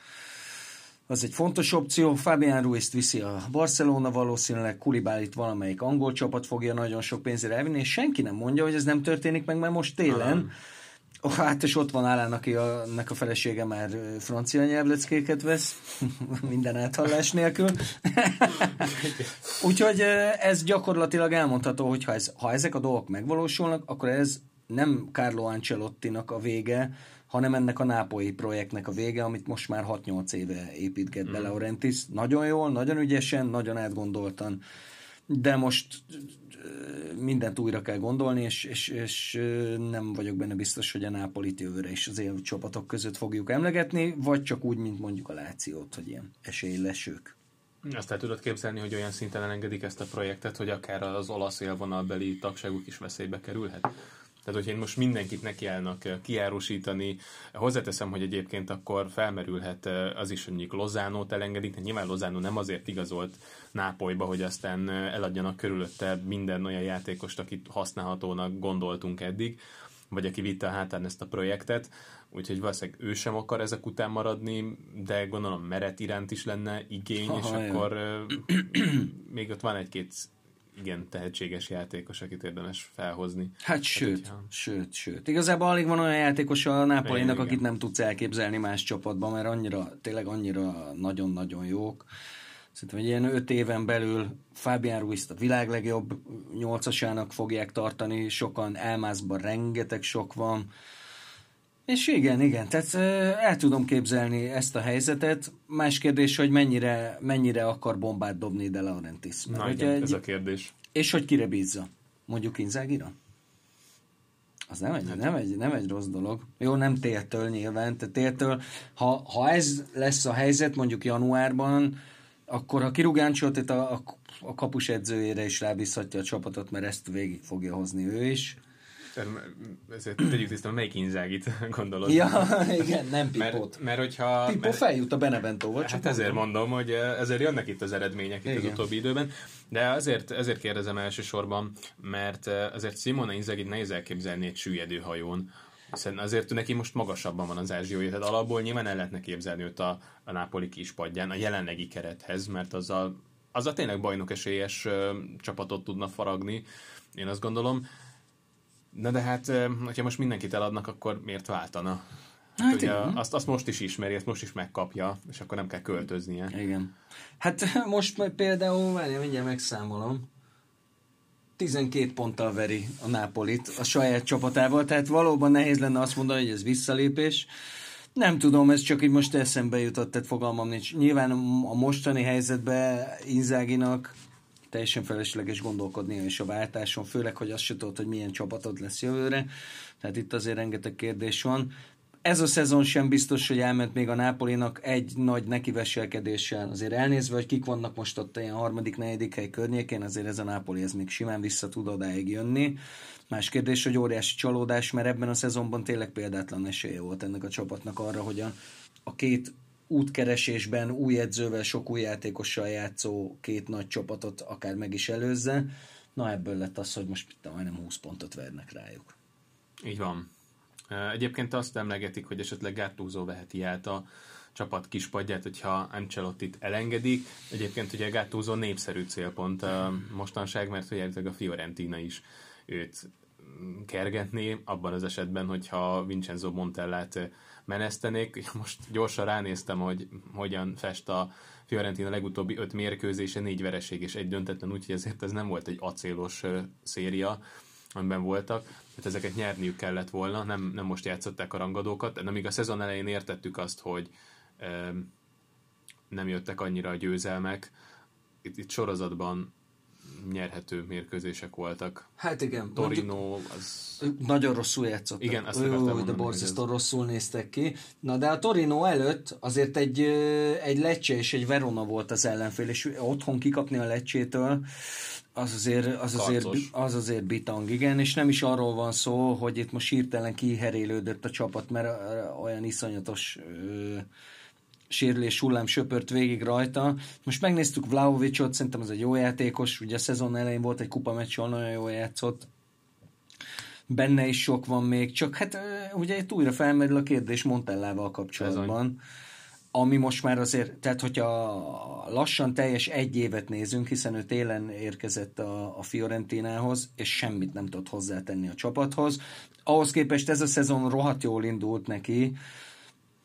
Az egy fontos opció. Fabián Ruiz viszi a Barcelona valószínűleg, Kulibálit valamelyik angol csapat fogja nagyon sok pénzre elvinni, és senki nem mondja, hogy ez nem történik meg, mert most télen uh-huh Oh, hát és ott van Állán, aki a, nek a felesége már francia nyelvleckéket vesz, minden áthallás nélkül. Úgyhogy ez gyakorlatilag elmondható, hogy ha, ez, ha ezek a dolgok megvalósulnak, akkor ez nem Carlo Ancelottinak a vége, hanem ennek a nápolyi projektnek a vége, amit most már 6-8 éve építget mm. be Laurentis. Nagyon jól, nagyon ügyesen, nagyon átgondoltan, de most mindent újra kell gondolni, és, és, és nem vagyok benne biztos, hogy a Nápolit jövőre is az év csapatok között fogjuk emlegetni, vagy csak úgy, mint mondjuk a Lációt, hogy ilyen esélylesők. Azt el tudod képzelni, hogy olyan szinten elengedik ezt a projektet, hogy akár az olasz élvonalbeli tagságuk is veszélybe kerülhet? Tehát, hogyha én most mindenkit nekiállnak eh, kiárusítani, hozzáteszem, hogy egyébként akkor felmerülhet eh, az is, hogy mondjuk Lozánót elengedik, tehát nyilván Lozánó nem azért igazolt Nápolyba, hogy aztán eh, eladjanak körülötte minden olyan játékost, akit használhatónak gondoltunk eddig, vagy aki vitte a hátán ezt a projektet, úgyhogy valószínűleg ő sem akar ezek után maradni, de gondolom Meret iránt is lenne igény, Aha, és jön. akkor még ott van egy-két igen tehetséges játékos, akit érdemes felhozni. Hát, hát sőt, hogyha... sőt, sőt. Igazából alig van olyan játékos a Napolinak, akit nem tudsz elképzelni más csapatban, mert annyira, tényleg annyira nagyon-nagyon jók. Szerintem egy ilyen öt éven belül Fabián ruiz a világ legjobb nyolcasának fogják tartani, sokan elmászban rengeteg sok van. És igen, igen, tehát el tudom képzelni ezt a helyzetet. Más kérdés, hogy mennyire, mennyire akar bombát dobni De Laurentiis. Na igen, egy, ez a kérdés. És hogy kire bízza? Mondjuk Inzágira? Az nem egy, nem, egy, nem egy rossz dolog. Jó, nem tértől nyilván. Tehát tértől, ha, ha ez lesz a helyzet mondjuk januárban, akkor ha kirúgáncsot a, a, a kapus edzőjére is rábízhatja a csapatot, mert ezt végig fogja hozni ő is. Ezért tegyük tisztán, melyik inzágit gondolod? Ja, igen, nem Pipot. Mert, mert hogyha... Pipo mert, feljut a Beneventóval. Hát csak ezért mondom, hogy eh, ezért jönnek itt az eredmények itt az utóbbi időben. De azért, ezért kérdezem elsősorban, mert eh, azért Simona Inzagit nehéz elképzelni egy süllyedő hajón, hiszen azért neki most magasabban van az ázsiója, tehát alapból nyilván el lehetne képzelni őt a, a Napoli kispadján, a jelenlegi kerethez, mert azzal, azzal tényleg bajnok esélyes ö, csapatot tudna faragni, én azt gondolom. Na de hát, hogyha most mindenkit eladnak, akkor miért váltana? Hát ugye azt, azt most is ismeri, ezt most is megkapja, és akkor nem kell költöznie. Igen. Hát most például, várjál, mindjárt megszámolom. 12 ponttal veri a Nápolit a saját csapatával, tehát valóban nehéz lenne azt mondani, hogy ez visszalépés. Nem tudom, ez csak így most eszembe jutott, tehát fogalmam nincs. Nyilván a mostani helyzetben Inzáginak teljesen felesleges gondolkodnia és a váltáson, főleg, hogy azt se tudod, hogy milyen csapatod lesz jövőre. Tehát itt azért rengeteg kérdés van. Ez a szezon sem biztos, hogy elment még a Nápolinak egy nagy nekiveselkedéssel. Azért elnézve, hogy kik vannak most ott ilyen harmadik, negyedik hely környékén, azért ez a Nápoli ez még simán vissza tud odáig jönni. Más kérdés, hogy óriási csalódás, mert ebben a szezonban tényleg példátlan esélye volt ennek a csapatnak arra, hogy a, a két útkeresésben új edzővel, sok új játékossal játszó két nagy csapatot akár meg is előzze. Na ebből lett az, hogy most majdnem 20 pontot vernek rájuk. Így van. Egyébként azt emlegetik, hogy esetleg Gattuso veheti át a csapat kispadját, hogyha Ancelottit elengedik. Egyébként ugye Gattuso népszerű célpont mostanság, mert hogy a Fiorentina is őt kergetné, abban az esetben, hogyha Vincenzo Montellát menesztenék. Most gyorsan ránéztem, hogy hogyan fest a Fiorentina legutóbbi öt mérkőzése, négy vereség és egy döntetlen, úgyhogy ezért ez nem volt egy acélos széria, amiben voltak. Tehát ezeket nyerniük kellett volna, nem, nem most játszották a rangadókat, de amíg a szezon elején értettük azt, hogy e, nem jöttek annyira a győzelmek, itt, itt sorozatban nyerhető mérkőzések voltak. Hát igen. Torino az... Nagyon rosszul játszott. Igen, azt mondani, de borzasztó ez... rosszul néztek ki. Na de a Torino előtt azért egy, egy Lecce és egy Verona volt az ellenfél, és otthon kikapni a Lecsétől az azért, az, azért, az azért bitang, igen, és nem is arról van szó, hogy itt most hirtelen kiherélődött a csapat, mert olyan iszonyatos ö, sérülés hullám söpört végig rajta. Most megnéztük Vlaovicsot, szerintem ez egy jó játékos, ugye a szezon elején volt egy kupa meccs, nagyon jól játszott. Benne is sok van még, csak hát ugye itt újra felmerül a kérdés Montellával kapcsolatban. Bizony ami most már azért, tehát hogyha lassan teljes egy évet nézünk, hiszen ő télen érkezett a, a Fiorentinához, és semmit nem tudott hozzátenni a csapathoz. Ahhoz képest ez a szezon rohadt jól indult neki,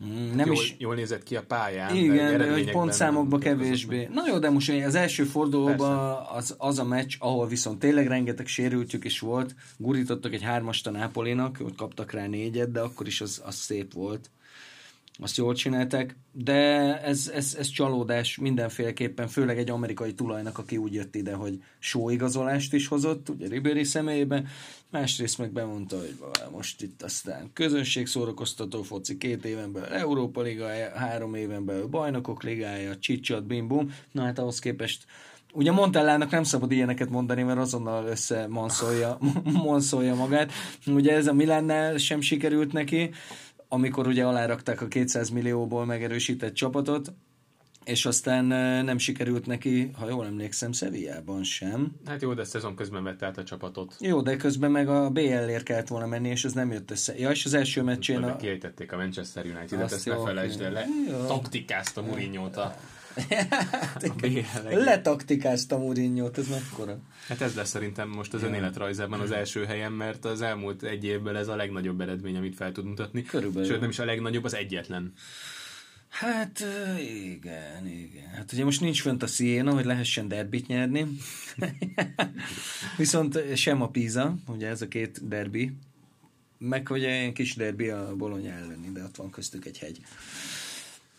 Mm, nem jól, is... jól nézett ki a pályán. Igen, hogy pontszámokba kevésbé. Na jó, de most az első fordulóban az, az a meccs, ahol viszont tényleg rengeteg sérültjük is volt, gurítottak egy hármast a Nápolinak, ott kaptak rá négyet, de akkor is az, az szép volt azt jól csinálták, de ez, ez, ez csalódás mindenféleképpen, főleg egy amerikai tulajnak, aki úgy jött ide, hogy sóigazolást is hozott, ugye Ribéry személyében, másrészt meg bemondta, hogy most itt aztán közönségszórakoztató foci két éven belül Európa Ligája, három éven belül Bajnokok Ligája, csicsat, bim bum, na hát ahhoz képest Ugye Montellának nem szabad ilyeneket mondani, mert azonnal össze monszolja magát. Ugye ez a Milánnál sem sikerült neki, amikor ugye alárakták a 200 millióból megerősített csapatot, és aztán nem sikerült neki, ha jól emlékszem, Szevijában sem. Hát jó, de szezon közben vette át a csapatot. Jó, de közben meg a BL-ért kellett volna menni, és ez nem jött össze. Ja, és az első meccsén... A... Kiejtették a Manchester United-et, ezt ne felejtsd el. Le... Taktikázta Mourinho-t a hát, Letaktikázta Mourinho-t, ez mekkora? Hát ez lesz szerintem most az önéletrajzában az első helyen, mert az elmúlt egy évben ez a legnagyobb eredmény, amit fel tud mutatni. Körülbelül. Sőt, nem is a legnagyobb, az egyetlen. Hát igen, igen. Hát ugye most nincs fönt a Siena, hogy lehessen derbit nyerni. Viszont sem a Pisa, ugye ez a két derbi. Meg hogy egy kis derbi a Bologna elleni, de ott van köztük egy hegy.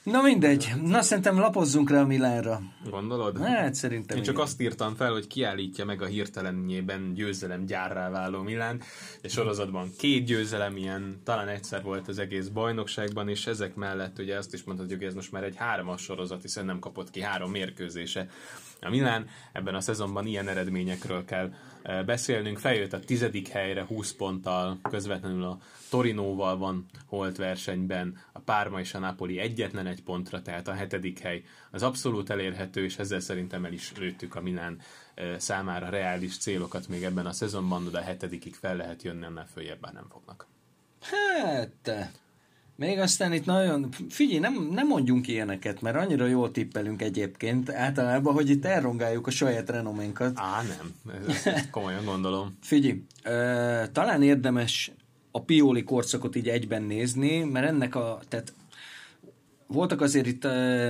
Na mindegy. Na szerintem lapozzunk rá a Milánra. Gondolod? Hát szerintem Én csak igen. azt írtam fel, hogy kiállítja meg a hirtelenjében győzelem gyárrá váló Milán, és sorozatban két győzelem, ilyen talán egyszer volt az egész bajnokságban, és ezek mellett ugye azt is mondhatjuk, hogy ez most már egy hármas sorozat, hiszen nem kapott ki három mérkőzése a Milán. Ebben a szezonban ilyen eredményekről kell eh, beszélnünk. Feljött a tizedik helyre 20 ponttal, közvetlenül a Torinóval van holt versenyben, a Párma és a Napoli egyetlen egy pontra, tehát a hetedik hely az abszolút elérhető, és ezzel szerintem el is lőttük a Milán eh, számára reális célokat még ebben a szezonban, de a hetedikig fel lehet jönni, annál följebb már nem fognak. Hát, még aztán itt nagyon, figyelj, nem, nem mondjunk ilyeneket, mert annyira jól tippelünk egyébként általában, hogy itt elrongáljuk a saját renoménkat. Á, nem. Ezt komolyan gondolom. figyelj, uh, talán érdemes a Pioli korszakot így egyben nézni, mert ennek a, tehát voltak azért itt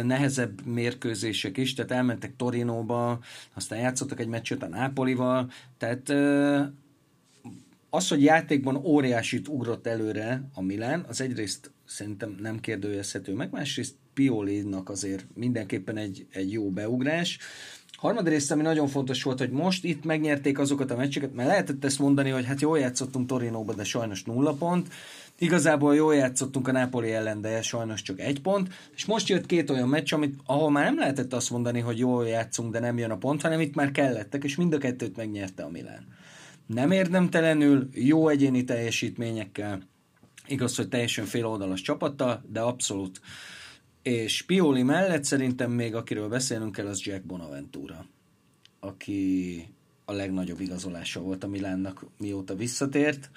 nehezebb mérkőzések is, tehát elmentek Torinóba, aztán játszottak egy meccset a Nápolival, tehát az, hogy játékban óriásit ugrott előre a Milán, az egyrészt szerintem nem kérdőjezhető meg, másrészt Piolinak azért mindenképpen egy, egy jó beugrás. Harmadrészt, ami nagyon fontos volt, hogy most itt megnyerték azokat a meccseket, mert lehetett ezt mondani, hogy hát jól játszottunk Torinóba, de sajnos nulla pont. Igazából jól játszottunk a Napoli ellen, de sajnos csak egy pont. És most jött két olyan meccs, amit, ahol már nem lehetett azt mondani, hogy jól játszunk, de nem jön a pont, hanem itt már kellettek, és mind a kettőt megnyerte a Milán. Nem érdemtelenül, jó egyéni teljesítményekkel, Igaz, hogy teljesen féloldalas csapattal, de abszolút. És Pioli mellett szerintem még akiről beszélnünk kell, az Jack Bonaventura, aki a legnagyobb igazolása volt a Milánnak, mióta visszatért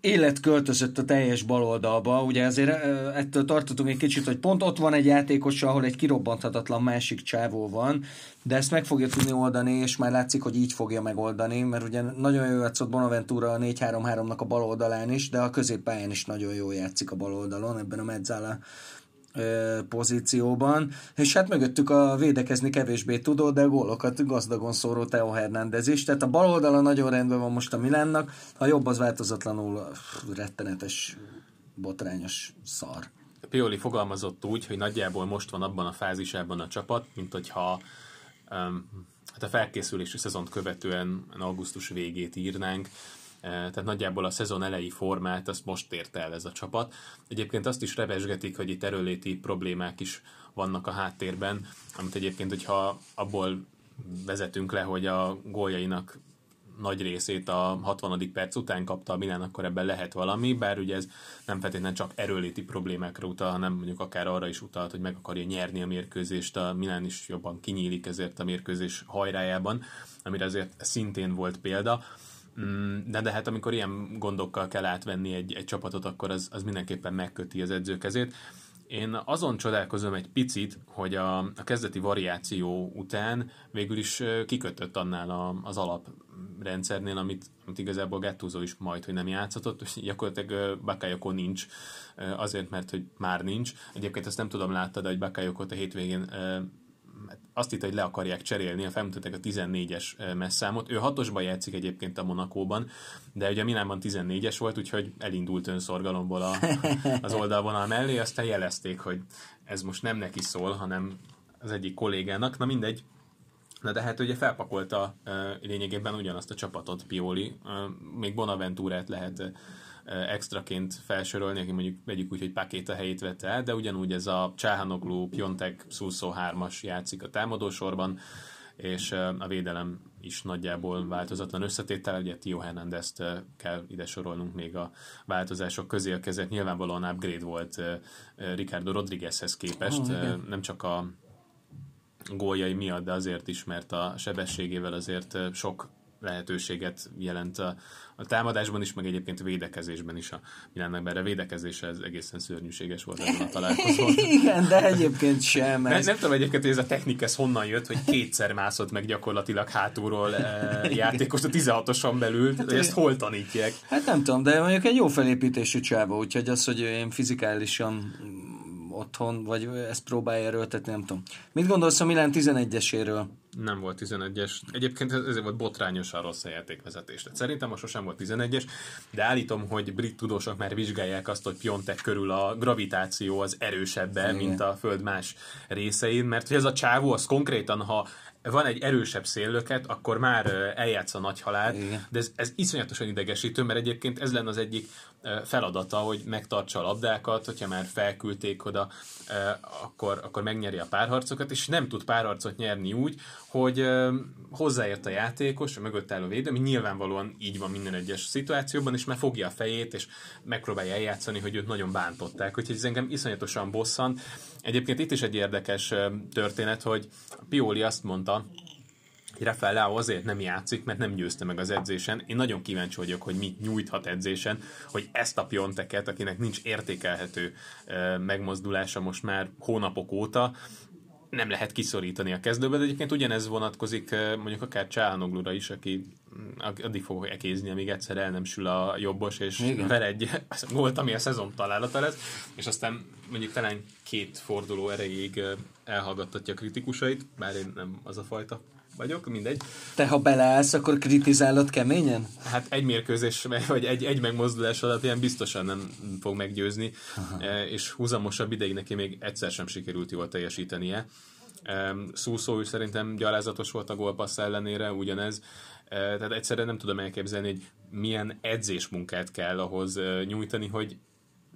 élet költözött a teljes baloldalba, ugye ezért ettől tartottunk egy kicsit, hogy pont ott van egy játékos, ahol egy kirobbanthatatlan másik csávó van, de ezt meg fogja tudni oldani, és már látszik, hogy így fogja megoldani, mert ugye nagyon jó játszott Bonaventura a 4-3-3-nak a baloldalán is, de a középpályán is nagyon jó játszik a baloldalon, ebben a Mezzala pozícióban, és hát mögöttük a védekezni kevésbé tudó, de gólokat gazdagon szóró Teo Hernández is, tehát a bal oldala nagyon rendben van most a Milánnak, a jobb az változatlanul rettenetes, botrányos szar. Pioli fogalmazott úgy, hogy nagyjából most van abban a fázisában a csapat, mint hogyha um, hát a felkészülési szezont követően augusztus végét írnánk, tehát nagyjából a szezon elejé formát azt most érte el ez a csapat. Egyébként azt is revesgetik, hogy itt erőléti problémák is vannak a háttérben, amit egyébként, hogyha abból vezetünk le, hogy a góljainak nagy részét a 60. perc után kapta a Milán, akkor ebben lehet valami, bár ugye ez nem feltétlenül csak erőléti problémákra utal, hanem mondjuk akár arra is utalt, hogy meg akarja nyerni a mérkőzést, a Milán is jobban kinyílik ezért a mérkőzés hajrájában, amire azért szintén volt példa. Mm, de, de hát amikor ilyen gondokkal kell átvenni egy, egy csapatot, akkor az, az mindenképpen megköti az edző kezét. Én azon csodálkozom egy picit, hogy a, a kezdeti variáció után végül is kikötött annál a, az alaprendszernél, amit, amit igazából Gattuso is majd, hogy nem játszhatott, és gyakorlatilag Bakayoko nincs, azért, mert hogy már nincs. Egyébként ezt nem tudom láttad, hogy Bakayokot a hétvégén azt itt, hogy le akarják cserélni, a felmutatták a 14-es messzámot. Ő hatosban játszik egyébként a Monakóban, de ugye Milánban 14-es volt, úgyhogy elindult önszorgalomból a, az oldalvonal mellé, aztán jelezték, hogy ez most nem neki szól, hanem az egyik kollégának. Na mindegy, Na de hát ugye felpakolta uh, lényegében ugyanazt a csapatot Pioli, uh, még Bonaventúrát lehet extraként felsorolni, aki mondjuk vegyük úgy, hogy Pakéta helyét vette el, de ugyanúgy ez a Csáhanoglu, Piontek, Szulszó 3-as játszik a támadósorban, és a védelem is nagyjából változatlan összetétel, ugye Tio Hernandez-t kell ide sorolnunk még a változások közé, a kezet. Nyilvánvalóan upgrade volt Ricardo Rodriguezhez képest, oh, nem csak a góljai miatt, de azért is, mert a sebességével azért sok lehetőséget jelent a, a támadásban is, meg egyébként védekezésben is a Milánnak, erre védekezése ez egészen szörnyűséges volt ezen a találkozón. Igen, de egyébként sem. Ez... Nem, nem tudom egyébként, hogy ez a technika ez honnan jött, hogy kétszer mászott meg gyakorlatilag hátulról e, játékos a 16-oson belül, hát, hogy ezt hol tanítják? Hát nem tudom, de mondjuk egy jó felépítésű csáva, úgyhogy az, hogy én fizikálisan otthon, vagy ezt próbálja erőltetni, nem tudom. Mit gondolsz a Milán 11-eséről? Nem volt 11-es. Egyébként ezért volt botrányosan rossz a játékvezetés. Tehát szerintem most sosem volt 11-es, de állítom, hogy brit tudósok már vizsgálják azt, hogy Piontek körül a gravitáció az erősebb, mint a Föld más részein, mert hogy ez a csávó, az konkrétan, ha van egy erősebb széllöket, akkor már eljátsz a nagy halált, Igen. de ez, ez iszonyatosan idegesítő, mert egyébként ez lenne az egyik feladata, hogy megtartsa a labdákat, hogyha már felküldték oda, akkor, akkor megnyeri a párharcokat, és nem tud párharcot nyerni úgy, hogy hozzáért a játékos, a mögött álló védő, ami nyilvánvalóan így van minden egyes szituációban, és már fogja a fejét, és megpróbálja eljátszani, hogy őt nagyon bántották. Úgyhogy ez engem iszonyatosan bosszan. Egyébként itt is egy érdekes történet, hogy Pioli azt mondta, Rafael Leao azért nem játszik, mert nem győzte meg az edzésen. Én nagyon kíváncsi vagyok, hogy mit nyújthat edzésen, hogy ezt a pionteket, akinek nincs értékelhető megmozdulása most már hónapok óta, nem lehet kiszorítani a kezdőbe, de egyébként ugyanez vonatkozik mondjuk akár Csánoglura is, aki mm, addig fog ekézni, amíg egyszer el nem sül a jobbos, és Igen. ver egy gólt, ami a szezon találata lesz, és aztán mondjuk talán két forduló erejéig elhallgattatja a kritikusait, bár én nem az a fajta vagyok, mindegy. Te ha beleállsz, akkor kritizálod keményen? Hát egy mérkőzés, vagy egy, egy megmozdulás alapján biztosan nem fog meggyőzni, Aha. E, és húzamosabb ideig neki még egyszer sem sikerült jól teljesítenie. E, Szúszó is szerintem gyalázatos volt a gólpassz ellenére, ugyanez. E, tehát egyszerűen nem tudom elképzelni, hogy milyen edzésmunkát kell ahhoz nyújtani, hogy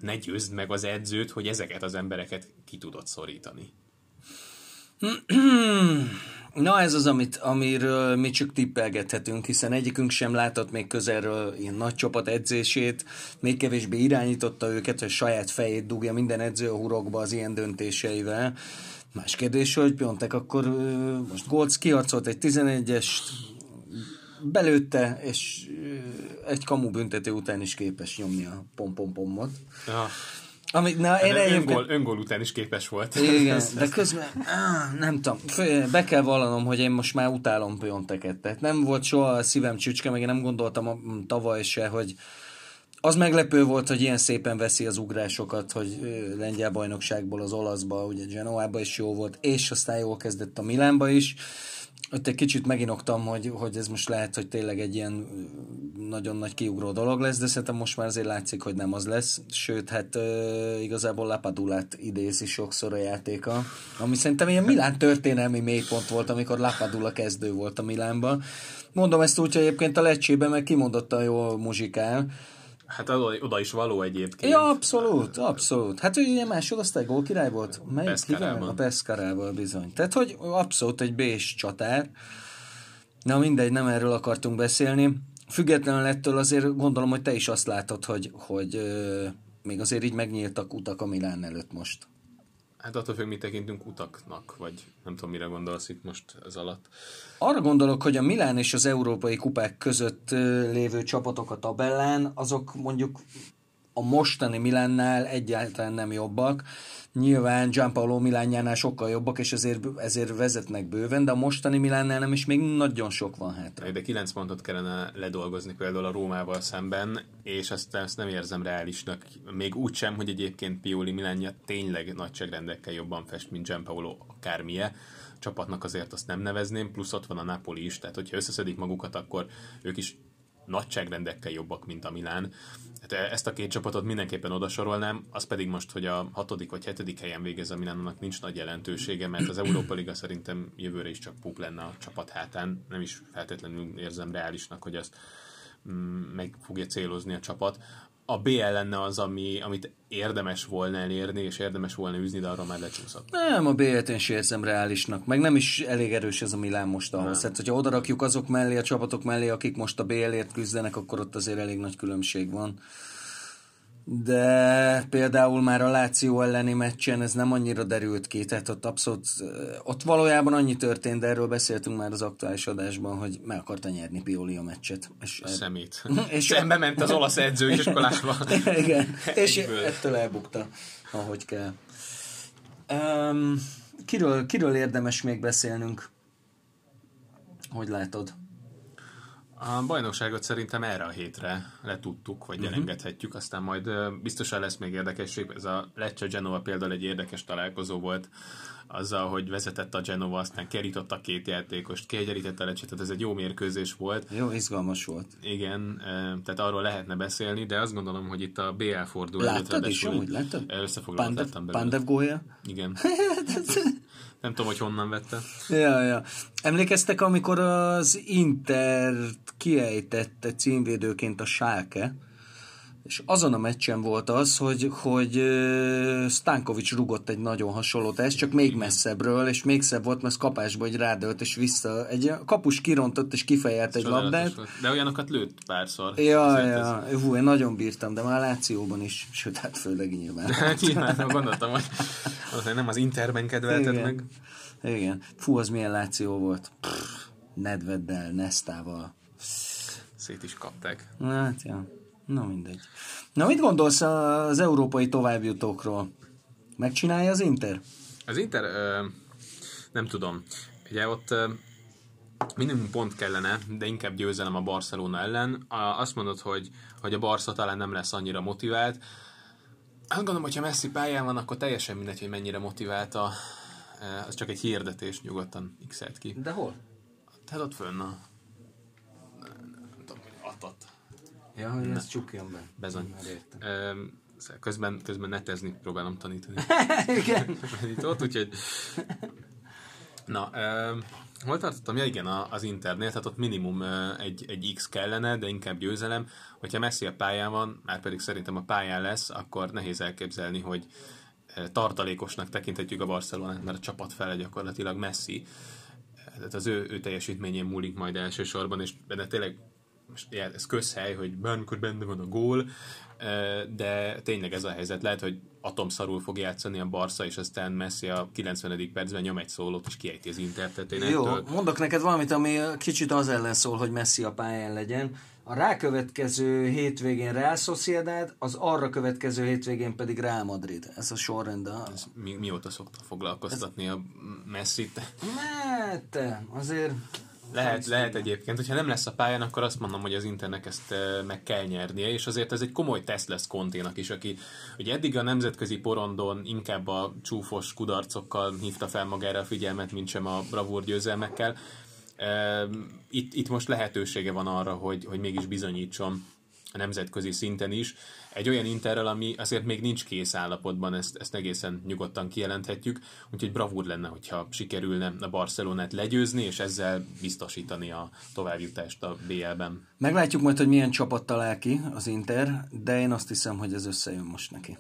ne győzd meg az edzőt, hogy ezeket az embereket ki tudod szorítani. Na ez az, amit, amiről mi csak tippelgethetünk, hiszen egyikünk sem látott még közelről ilyen nagy csapat edzését, még kevésbé irányította őket, hogy saját fejét dugja minden edző a hurokba az ilyen döntéseivel. Más kérdés, hogy Piontek akkor most Golc kiharcolt egy 11-est, belőtte, és egy kamu büntető után is képes nyomni a pom-pom-pomot. Ja. Ami, na, én egyébként... öngól, öngól után is képes volt. Igen, de közben, áh, nem tudom, be kell vallanom, hogy én most már utálom Pionteket. Tehát nem volt soha a szívem csücske, meg én nem gondoltam tavaly se, hogy az meglepő volt, hogy ilyen szépen veszi az ugrásokat, hogy lengyel bajnokságból az olaszba, ugye Genoába is jó volt, és aztán jól kezdett a Milánba is ott egy kicsit meginoktam, hogy, hogy ez most lehet, hogy tényleg egy ilyen nagyon nagy kiugró dolog lesz, de szerintem most már azért látszik, hogy nem az lesz. Sőt, hát uh, igazából Lapadulát idézi sokszor a játéka, ami szerintem ilyen Milán történelmi mélypont volt, amikor Lapadula kezdő volt a Milánban. Mondom ezt úgy, hogy egyébként a lecsében meg kimondottan jól muzsikál, Hát oda, is való egyébként. Ja, abszolút, abszolút. Hát ő ilyen másodosztály gól király volt? Melyik? A Pescarával bizony. Tehát, hogy abszolút egy bés csatár. Na mindegy, nem erről akartunk beszélni. Függetlenül ettől azért gondolom, hogy te is azt látod, hogy, hogy ö, még azért így megnyíltak utak a Milán előtt most. Hát attól függ, mit tekintünk utaknak, vagy nem tudom, mire gondolsz itt most ez alatt. Arra gondolok, hogy a Milán és az európai kupák között lévő csapatok a tabellán, azok mondjuk a mostani Milánnál egyáltalán nem jobbak. Nyilván Gianpaolo Milánjánál sokkal jobbak, és ezért, ezért vezetnek bőven, de a mostani Milánnál nem is még nagyon sok van hátra. De 9 pontot kellene ledolgozni például a Rómával szemben, és ezt, ezt nem érzem reálisnak. Még úgy sem, hogy egyébként Pioli Milánja tényleg nagyságrendekkel jobban fest, mint Gianpaolo akármilyen csapatnak azért azt nem nevezném, plusz ott van a Napoli is, tehát hogyha összeszedik magukat, akkor ők is nagyságrendekkel jobbak, mint a Milán. Hát e- ezt a két csapatot mindenképpen odasorolnám, az pedig most, hogy a hatodik vagy hetedik helyen végez a Milánnak nincs nagy jelentősége, mert az Európa Liga szerintem jövőre is csak púp lenne a csapat hátán. Nem is feltétlenül érzem reálisnak, hogy azt mm, meg fogja célozni a csapat a BL lenne az, ami, amit érdemes volna elérni, és érdemes volna üzni, de arra már lecsúszott. Nem, a BL-t én sem érzem reálisnak, meg nem is elég erős ez a Milán most ahhoz. Tehát, hogyha odarakjuk azok mellé, a csapatok mellé, akik most a BL-ért küzdenek, akkor ott azért elég nagy különbség van de például már a Láció elleni meccsen ez nem annyira derült ki, tehát ott abszolút, ott valójában annyi történt, de erről beszéltünk már az aktuális adásban, hogy meg akarta nyerni Pioli a meccset. És a szemét. És Szembe ment az olasz edzőiskolásba. Igen, és ettől elbukta, ahogy kell. Um, kiről, kiről érdemes még beszélnünk? Hogy látod? A bajnokságot szerintem erre a hétre letudtuk, vagy uh-huh. elengedhetjük, aztán majd biztosan lesz még érdekesség. Ez a Lecce Genova például egy érdekes találkozó volt, azzal, hogy vezetett a Genova, aztán kerított a két játékost, kiegyenlítette a Lecce, tehát ez egy jó mérkőzés volt. Jó, izgalmas volt. Igen, tehát arról lehetne beszélni, de azt gondolom, hogy itt a BL forduló Láttad is, amúgy láttad? Összefoglalt Pandev, gólya? Igen. Nem tudom, hogy honnan vette. Ja, ja. Emlékeztek, amikor az Inter kiejtette címvédőként a Sáke, és azon a meccsen volt az, hogy, hogy Stankovics rugott egy nagyon hasonlót, ez csak még messzebbről, és még szebb volt, mert kapásba egy rádölt, és vissza. Egy kapus kirontott, és kifejelt egy labdát. De olyanokat lőtt párszor. Ja, ja. Ez... Hú, én nagyon bírtam, de már Lációban is, sőt, hát főleg nyilván. Hát nyilván, gondoltam, hogy nem az Interben kedvelted Igen. meg. Igen. Fú, az milyen Láció volt. Pff, Nedveddel, Nestával. Szét is kapták. Hát, ja. Na mindegy. Na mit gondolsz az európai továbbjutókról? Megcsinálja az Inter? Az Inter, ö, nem tudom. Ugye ott ö, minimum pont kellene, de inkább győzelem a Barcelona ellen. A, azt mondod, hogy, hogy a Barca talán nem lesz annyira motivált. Azt gondolom, hogyha Messi pályán van, akkor teljesen mindegy, hogy mennyire motivált a, az csak egy hirdetés, nyugodtan x ki. De hol? Tehát ott fönn a... Nem tudom, adott. Ja, hogy ez csukjon be. Bezony. közben, közben netezni próbálom tanítani. igen. ott, úgyhogy... Na, um, hol tartottam? Ja igen, az Internél, tehát ott minimum egy, egy X kellene, de inkább győzelem. Hogyha Messi a pályán van, már pedig szerintem a pályán lesz, akkor nehéz elképzelni, hogy tartalékosnak tekinthetjük a Barcelonát, mert a csapat fele gyakorlatilag Messi. Tehát az ő, ő teljesítményén múlik majd elsősorban, és benne tényleg most ez közhely, hogy bármikor benne van a gól, de tényleg ez a helyzet. Lehet, hogy atomszarul fog játszani a Barca, és aztán Messi a 90. percben nyom egy szólót, és kiejti az Inter. Jó, ettől... mondok neked valamit, ami kicsit az ellen szól, hogy Messi a pályán legyen. A rákövetkező hétvégén Real Sociedad, az arra következő hétvégén pedig Real Madrid. Ez a sorrend. A... Ez mi, mióta szokta foglalkoztatni Ez... a Messi-t? Hát, azért lehet, lehet egyébként, hogyha nem lesz a pályán, akkor azt mondom, hogy az Internek ezt meg kell nyernie, és azért ez egy komoly teszt lesz Konténak is, aki ugye eddig a nemzetközi porondon inkább a csúfos kudarcokkal hívta fel magára a figyelmet, mint sem a bravúr győzelmekkel. Itt, itt most lehetősége van arra, hogy, hogy mégis bizonyítson a nemzetközi szinten is. Egy olyan Interrel, ami azért még nincs kész állapotban, ezt, ezt egészen nyugodtan kijelenthetjük, úgyhogy bravúr lenne, hogyha sikerülne a Barcelonát legyőzni, és ezzel biztosítani a továbbjutást a BL-ben. Meglátjuk majd, hogy milyen csapat talál ki az Inter, de én azt hiszem, hogy ez összejön most neki.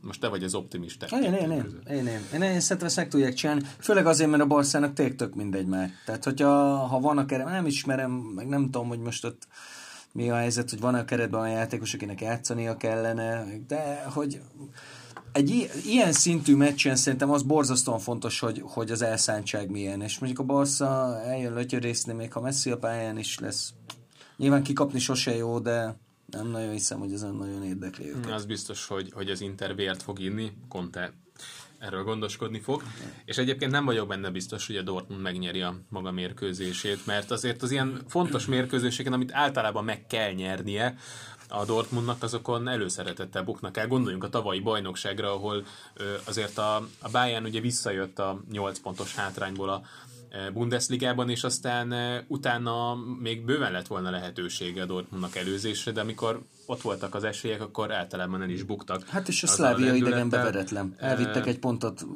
most te vagy az optimista. Én, én, én, én, én, én, én, szerintem ezt meg tudják csinálni, főleg azért, mert a Barszának tényleg tök mindegy már. Tehát, hogyha ha van a kerem, nem ismerem, meg nem tudom, hogy most ott mi a helyzet, hogy van a keretben a játékos, akinek játszania kellene, de hogy egy ilyen szintű meccsen szerintem az borzasztóan fontos, hogy, hogy az elszántság milyen, és mondjuk a Barca eljön lötyörészni, még ha messzi a pályán is lesz. Nyilván kikapni sose jó, de nem nagyon hiszem, hogy ez nagyon érdekli őket. Az biztos, hogy, hogy az Inter vért fog inni, Conte erről gondoskodni fog, és egyébként nem vagyok benne biztos, hogy a Dortmund megnyeri a maga mérkőzését, mert azért az ilyen fontos mérkőzéseken, amit általában meg kell nyernie, a Dortmundnak azokon előszeretettel buknak el. Gondoljunk a tavalyi bajnokságra, ahol azért a, a Bayern ugye visszajött a 8 pontos hátrányból a Bundesligában, és aztán utána még bőven lett volna lehetősége a Dortmundnak előzésre, de amikor ott voltak az esélyek, akkor általában el is buktak. Hát és a Szlávia idegenbe veretlen. Elvittek egy pontot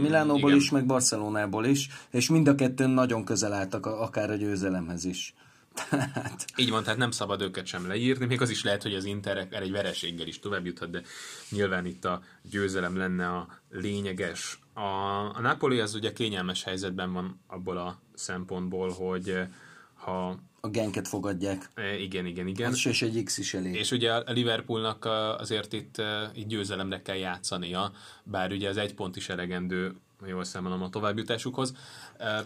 Milánóból is, meg Barcelonából is, és mind a kettőn nagyon közel álltak akár a győzelemhez is. Tehát... Így van, tehát nem szabad őket sem leírni, még az is lehet, hogy az Inter egy vereséggel is tovább juthat, de nyilván itt a győzelem lenne a lényeges. A, a Napoli az ugye kényelmes helyzetben van abból a szempontból, hogy ha a genket fogadják. E, igen, igen, igen. Az és egy X is elég. És ugye a Liverpoolnak azért itt, itt győzelemre kell játszania, bár ugye az egy pont is elegendő jól számolom a továbbjutásukhoz.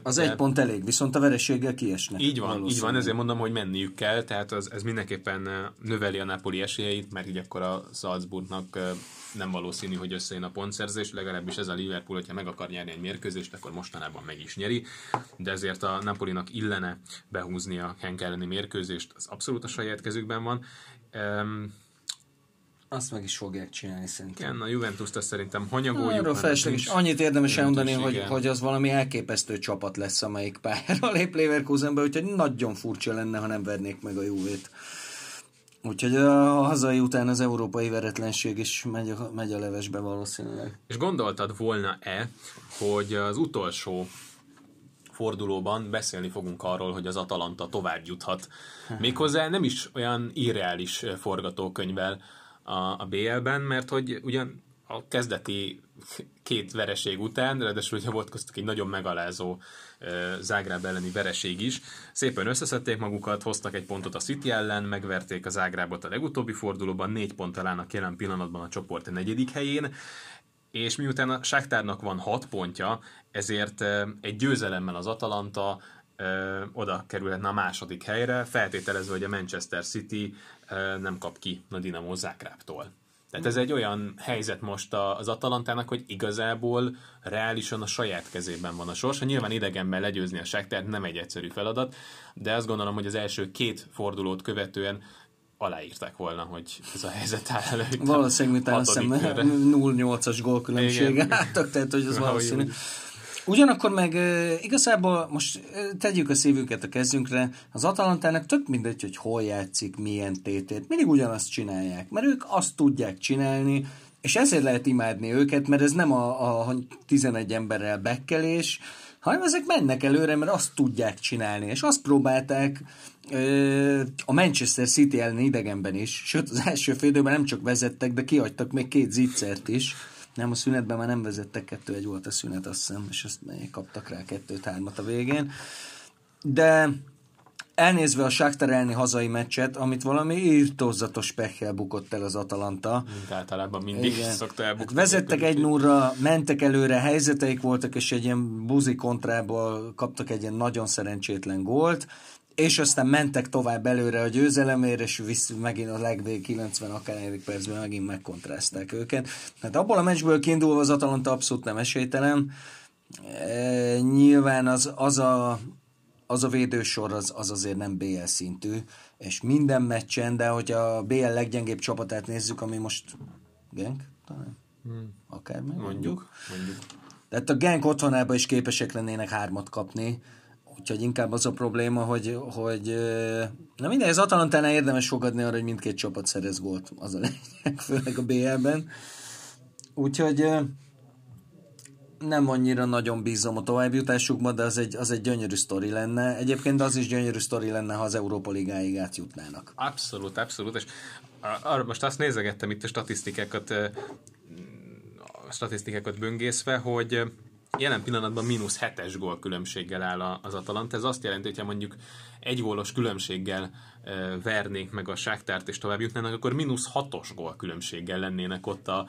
Az de... egy pont elég, viszont a vereséggel kiesnek. Így van, így van, ezért mondom, hogy menniük kell, tehát az, ez mindenképpen növeli a Napoli esélyeit, mert így akkor a Salzburgnak nem valószínű, hogy összejön a pontszerzés, legalábbis ez a Liverpool, hogyha meg akar nyerni egy mérkőzést, akkor mostanában meg is nyeri, de ezért a Napolinak illene behúzni a Henk elleni mérkőzést, az abszolút a saját kezükben van. Um, azt meg is fogják csinálni szerintem. Igen, a Juventus-t szerintem hanyagoljuk. Arról felesleges. Annyit érdemes elmondani, hogy, hogy az valami elképesztő csapat lesz, amelyik pályára lép Leverkusenbe, úgyhogy nagyon furcsa lenne, ha nem vernék meg a Juvét. Úgyhogy a hazai után az európai veretlenség is megy a, megy a levesbe valószínűleg. És gondoltad volna-e, hogy az utolsó fordulóban beszélni fogunk arról, hogy az Atalanta tovább juthat. Méghozzá nem is olyan irreális forgatókönyvvel, a, a BL-ben, mert hogy ugyan a kezdeti két vereség után, ráadásul ugye volt köztük egy nagyon megalázó Zágráb elleni vereség is. Szépen összeszedték magukat, hoztak egy pontot a City ellen, megverték a Zágrábot a legutóbbi fordulóban, négy ponttal állnak jelen pillanatban a csoport negyedik helyén, és miután a Sáktárnak van hat pontja, ezért egy győzelemmel az Atalanta oda kerülhetne a második helyre, feltételezve, hogy a Manchester City nem kap ki a Dinamo Zágrábtól. Tehát ez egy olyan helyzet most az Atalantának, hogy igazából reálisan a saját kezében van a sorsa. Nyilván idegenben legyőzni a Sáktát nem egy egyszerű feladat, de azt gondolom, hogy az első két fordulót követően aláírták volna, hogy ez a helyzet áll előtt. Valószínűleg, miután azt hiszem 0-8-as gólkülönbség álltak, tehát hogy az valószínű. Ugyanakkor meg igazából most tegyük a szívünket a kezünkre, az Atalantának tök mindegy, hogy hol játszik, milyen tétét, mindig ugyanazt csinálják, mert ők azt tudják csinálni, és ezért lehet imádni őket, mert ez nem a, a 11 emberrel bekkelés, hanem ezek mennek előre, mert azt tudják csinálni, és azt próbálták ö, a Manchester City ellen idegenben is, sőt az első félidőben nem csak vezettek, de kiadtak még két zicsert is, nem, a szünetben már nem vezettek, kettő egy volt a szünet, azt hiszem, és azt kaptak rá kettőt-hármat a végén. De elnézve a Shakhtar elni hazai meccset, amit valami írtózatos pekkel bukott el az Atalanta. Mint általában mindig Igen. szokta elbukni. Hát vezettek egy núra, mentek előre, helyzeteik voltak, és egy ilyen buzi kontrából kaptak egy ilyen nagyon szerencsétlen gólt, és aztán mentek tovább előre a győzelemért, és visz, megint a legvég 90 akár percben megint megkontrázták őket. Hát abból a meccsből kiindulva az Atalanta abszolút nem esélytelen. E, nyilván az, az, a, az a védősor az, az azért nem BL szintű, és minden meccsen, de hogy a BL leggyengébb csapatát nézzük, ami most Genk talán? Hmm. Akár meg mondjuk. mondjuk. Tehát a Genk otthonában is képesek lennének hármat kapni, Úgyhogy inkább az a probléma, hogy, hogy na minden, az Atalantánál érdemes fogadni arra, hogy mindkét csapat szerez gólt. Az a lényeg, főleg a BL-ben. Úgyhogy nem annyira nagyon bízom a továbbjutásukban, de az egy, az egy gyönyörű sztori lenne. Egyébként az is gyönyörű sztori lenne, ha az Európa Ligáig átjutnának. Abszolút, abszolút. És arra most azt nézegettem itt a statisztikákat, a statisztikákat böngészve, hogy jelen pillanatban mínusz hetes gól különbséggel áll az Atalanta. Ez azt jelenti, hogyha mondjuk egy gólos különbséggel vernék meg a Sáktárt és tovább jutnának, akkor mínusz hatos gól különbséggel lennének ott a,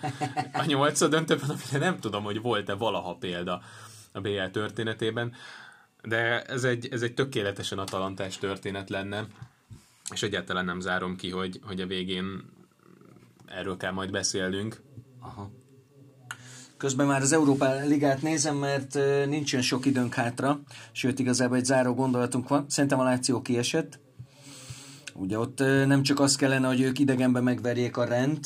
a nyolcad döntőben, amire nem tudom, hogy volt-e valaha példa a BL történetében, de ez egy, ez egy tökéletesen atalantás történet lenne, és egyáltalán nem zárom ki, hogy, hogy a végén erről kell majd beszélnünk. Aha. Közben már az Európa Ligát nézem, mert nincsen sok időnk hátra, sőt igazából egy záró gondolatunk van. Szerintem a Láció kiesett. Ugye ott nem csak az kellene, hogy ők idegenben megverjék a rend,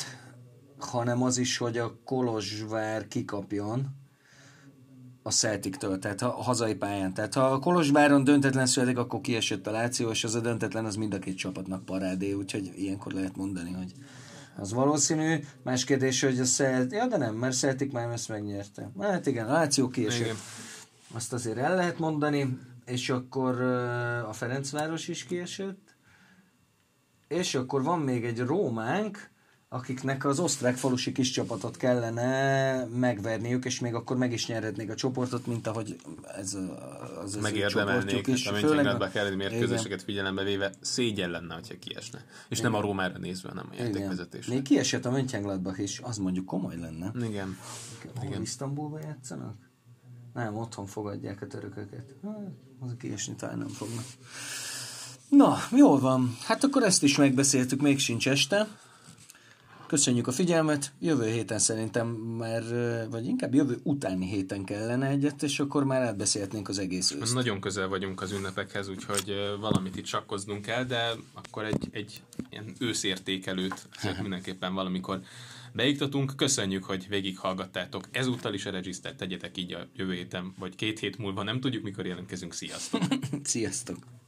hanem az is, hogy a Kolozsvár kikapjon a Celtic-től, tehát a hazai pályán. Tehát ha a Kolozsváron döntetlen születik, akkor kiesett a Láció, és az a döntetlen az mind a két csapatnak parádé, úgyhogy ilyenkor lehet mondani, hogy az valószínű. Más kérdés, hogy a Celtic, ja de nem, mert Celtic már ezt megnyerte. Hát igen, Láció. Igen. Azt azért el lehet mondani, és akkor a Ferencváros is kiesett. És akkor van még egy Rómánk, akiknek az osztrák falusi kis csapatot kellene megverniük, és még akkor meg is nyerhetnék a csoportot, mint ahogy ez az, az Megérdemelnék, is. Hát a Mönchengladbach elleni mérkőzéseket figyelembe véve szégyen lenne, hogyha kiesne. És Igen. nem a Rómára nézve, hanem a játékvezetésre. Még kiesett a Mönchengladbach is, az mondjuk komoly lenne. Igen. Hol Igen. Isztambulba játszanak? Nem, otthon fogadják a törököket. Hát, az kiesni talán nem fognak. Na, jól van. Hát akkor ezt is megbeszéltük, még sincs este. Köszönjük a figyelmet, jövő héten szerintem már, vagy inkább jövő utáni héten kellene egyet, és akkor már átbeszélhetnénk az egész őszt. Nagyon közel vagyunk az ünnepekhez, úgyhogy valamit itt sakkoznunk kell, de akkor egy, egy ilyen őszértékelőt mindenképpen valamikor beiktatunk. Köszönjük, hogy végighallgattátok. Ezúttal is a regisztert tegyetek így a jövő héten, vagy két hét múlva, nem tudjuk, mikor jelentkezünk. Sziasztok! Sziasztok!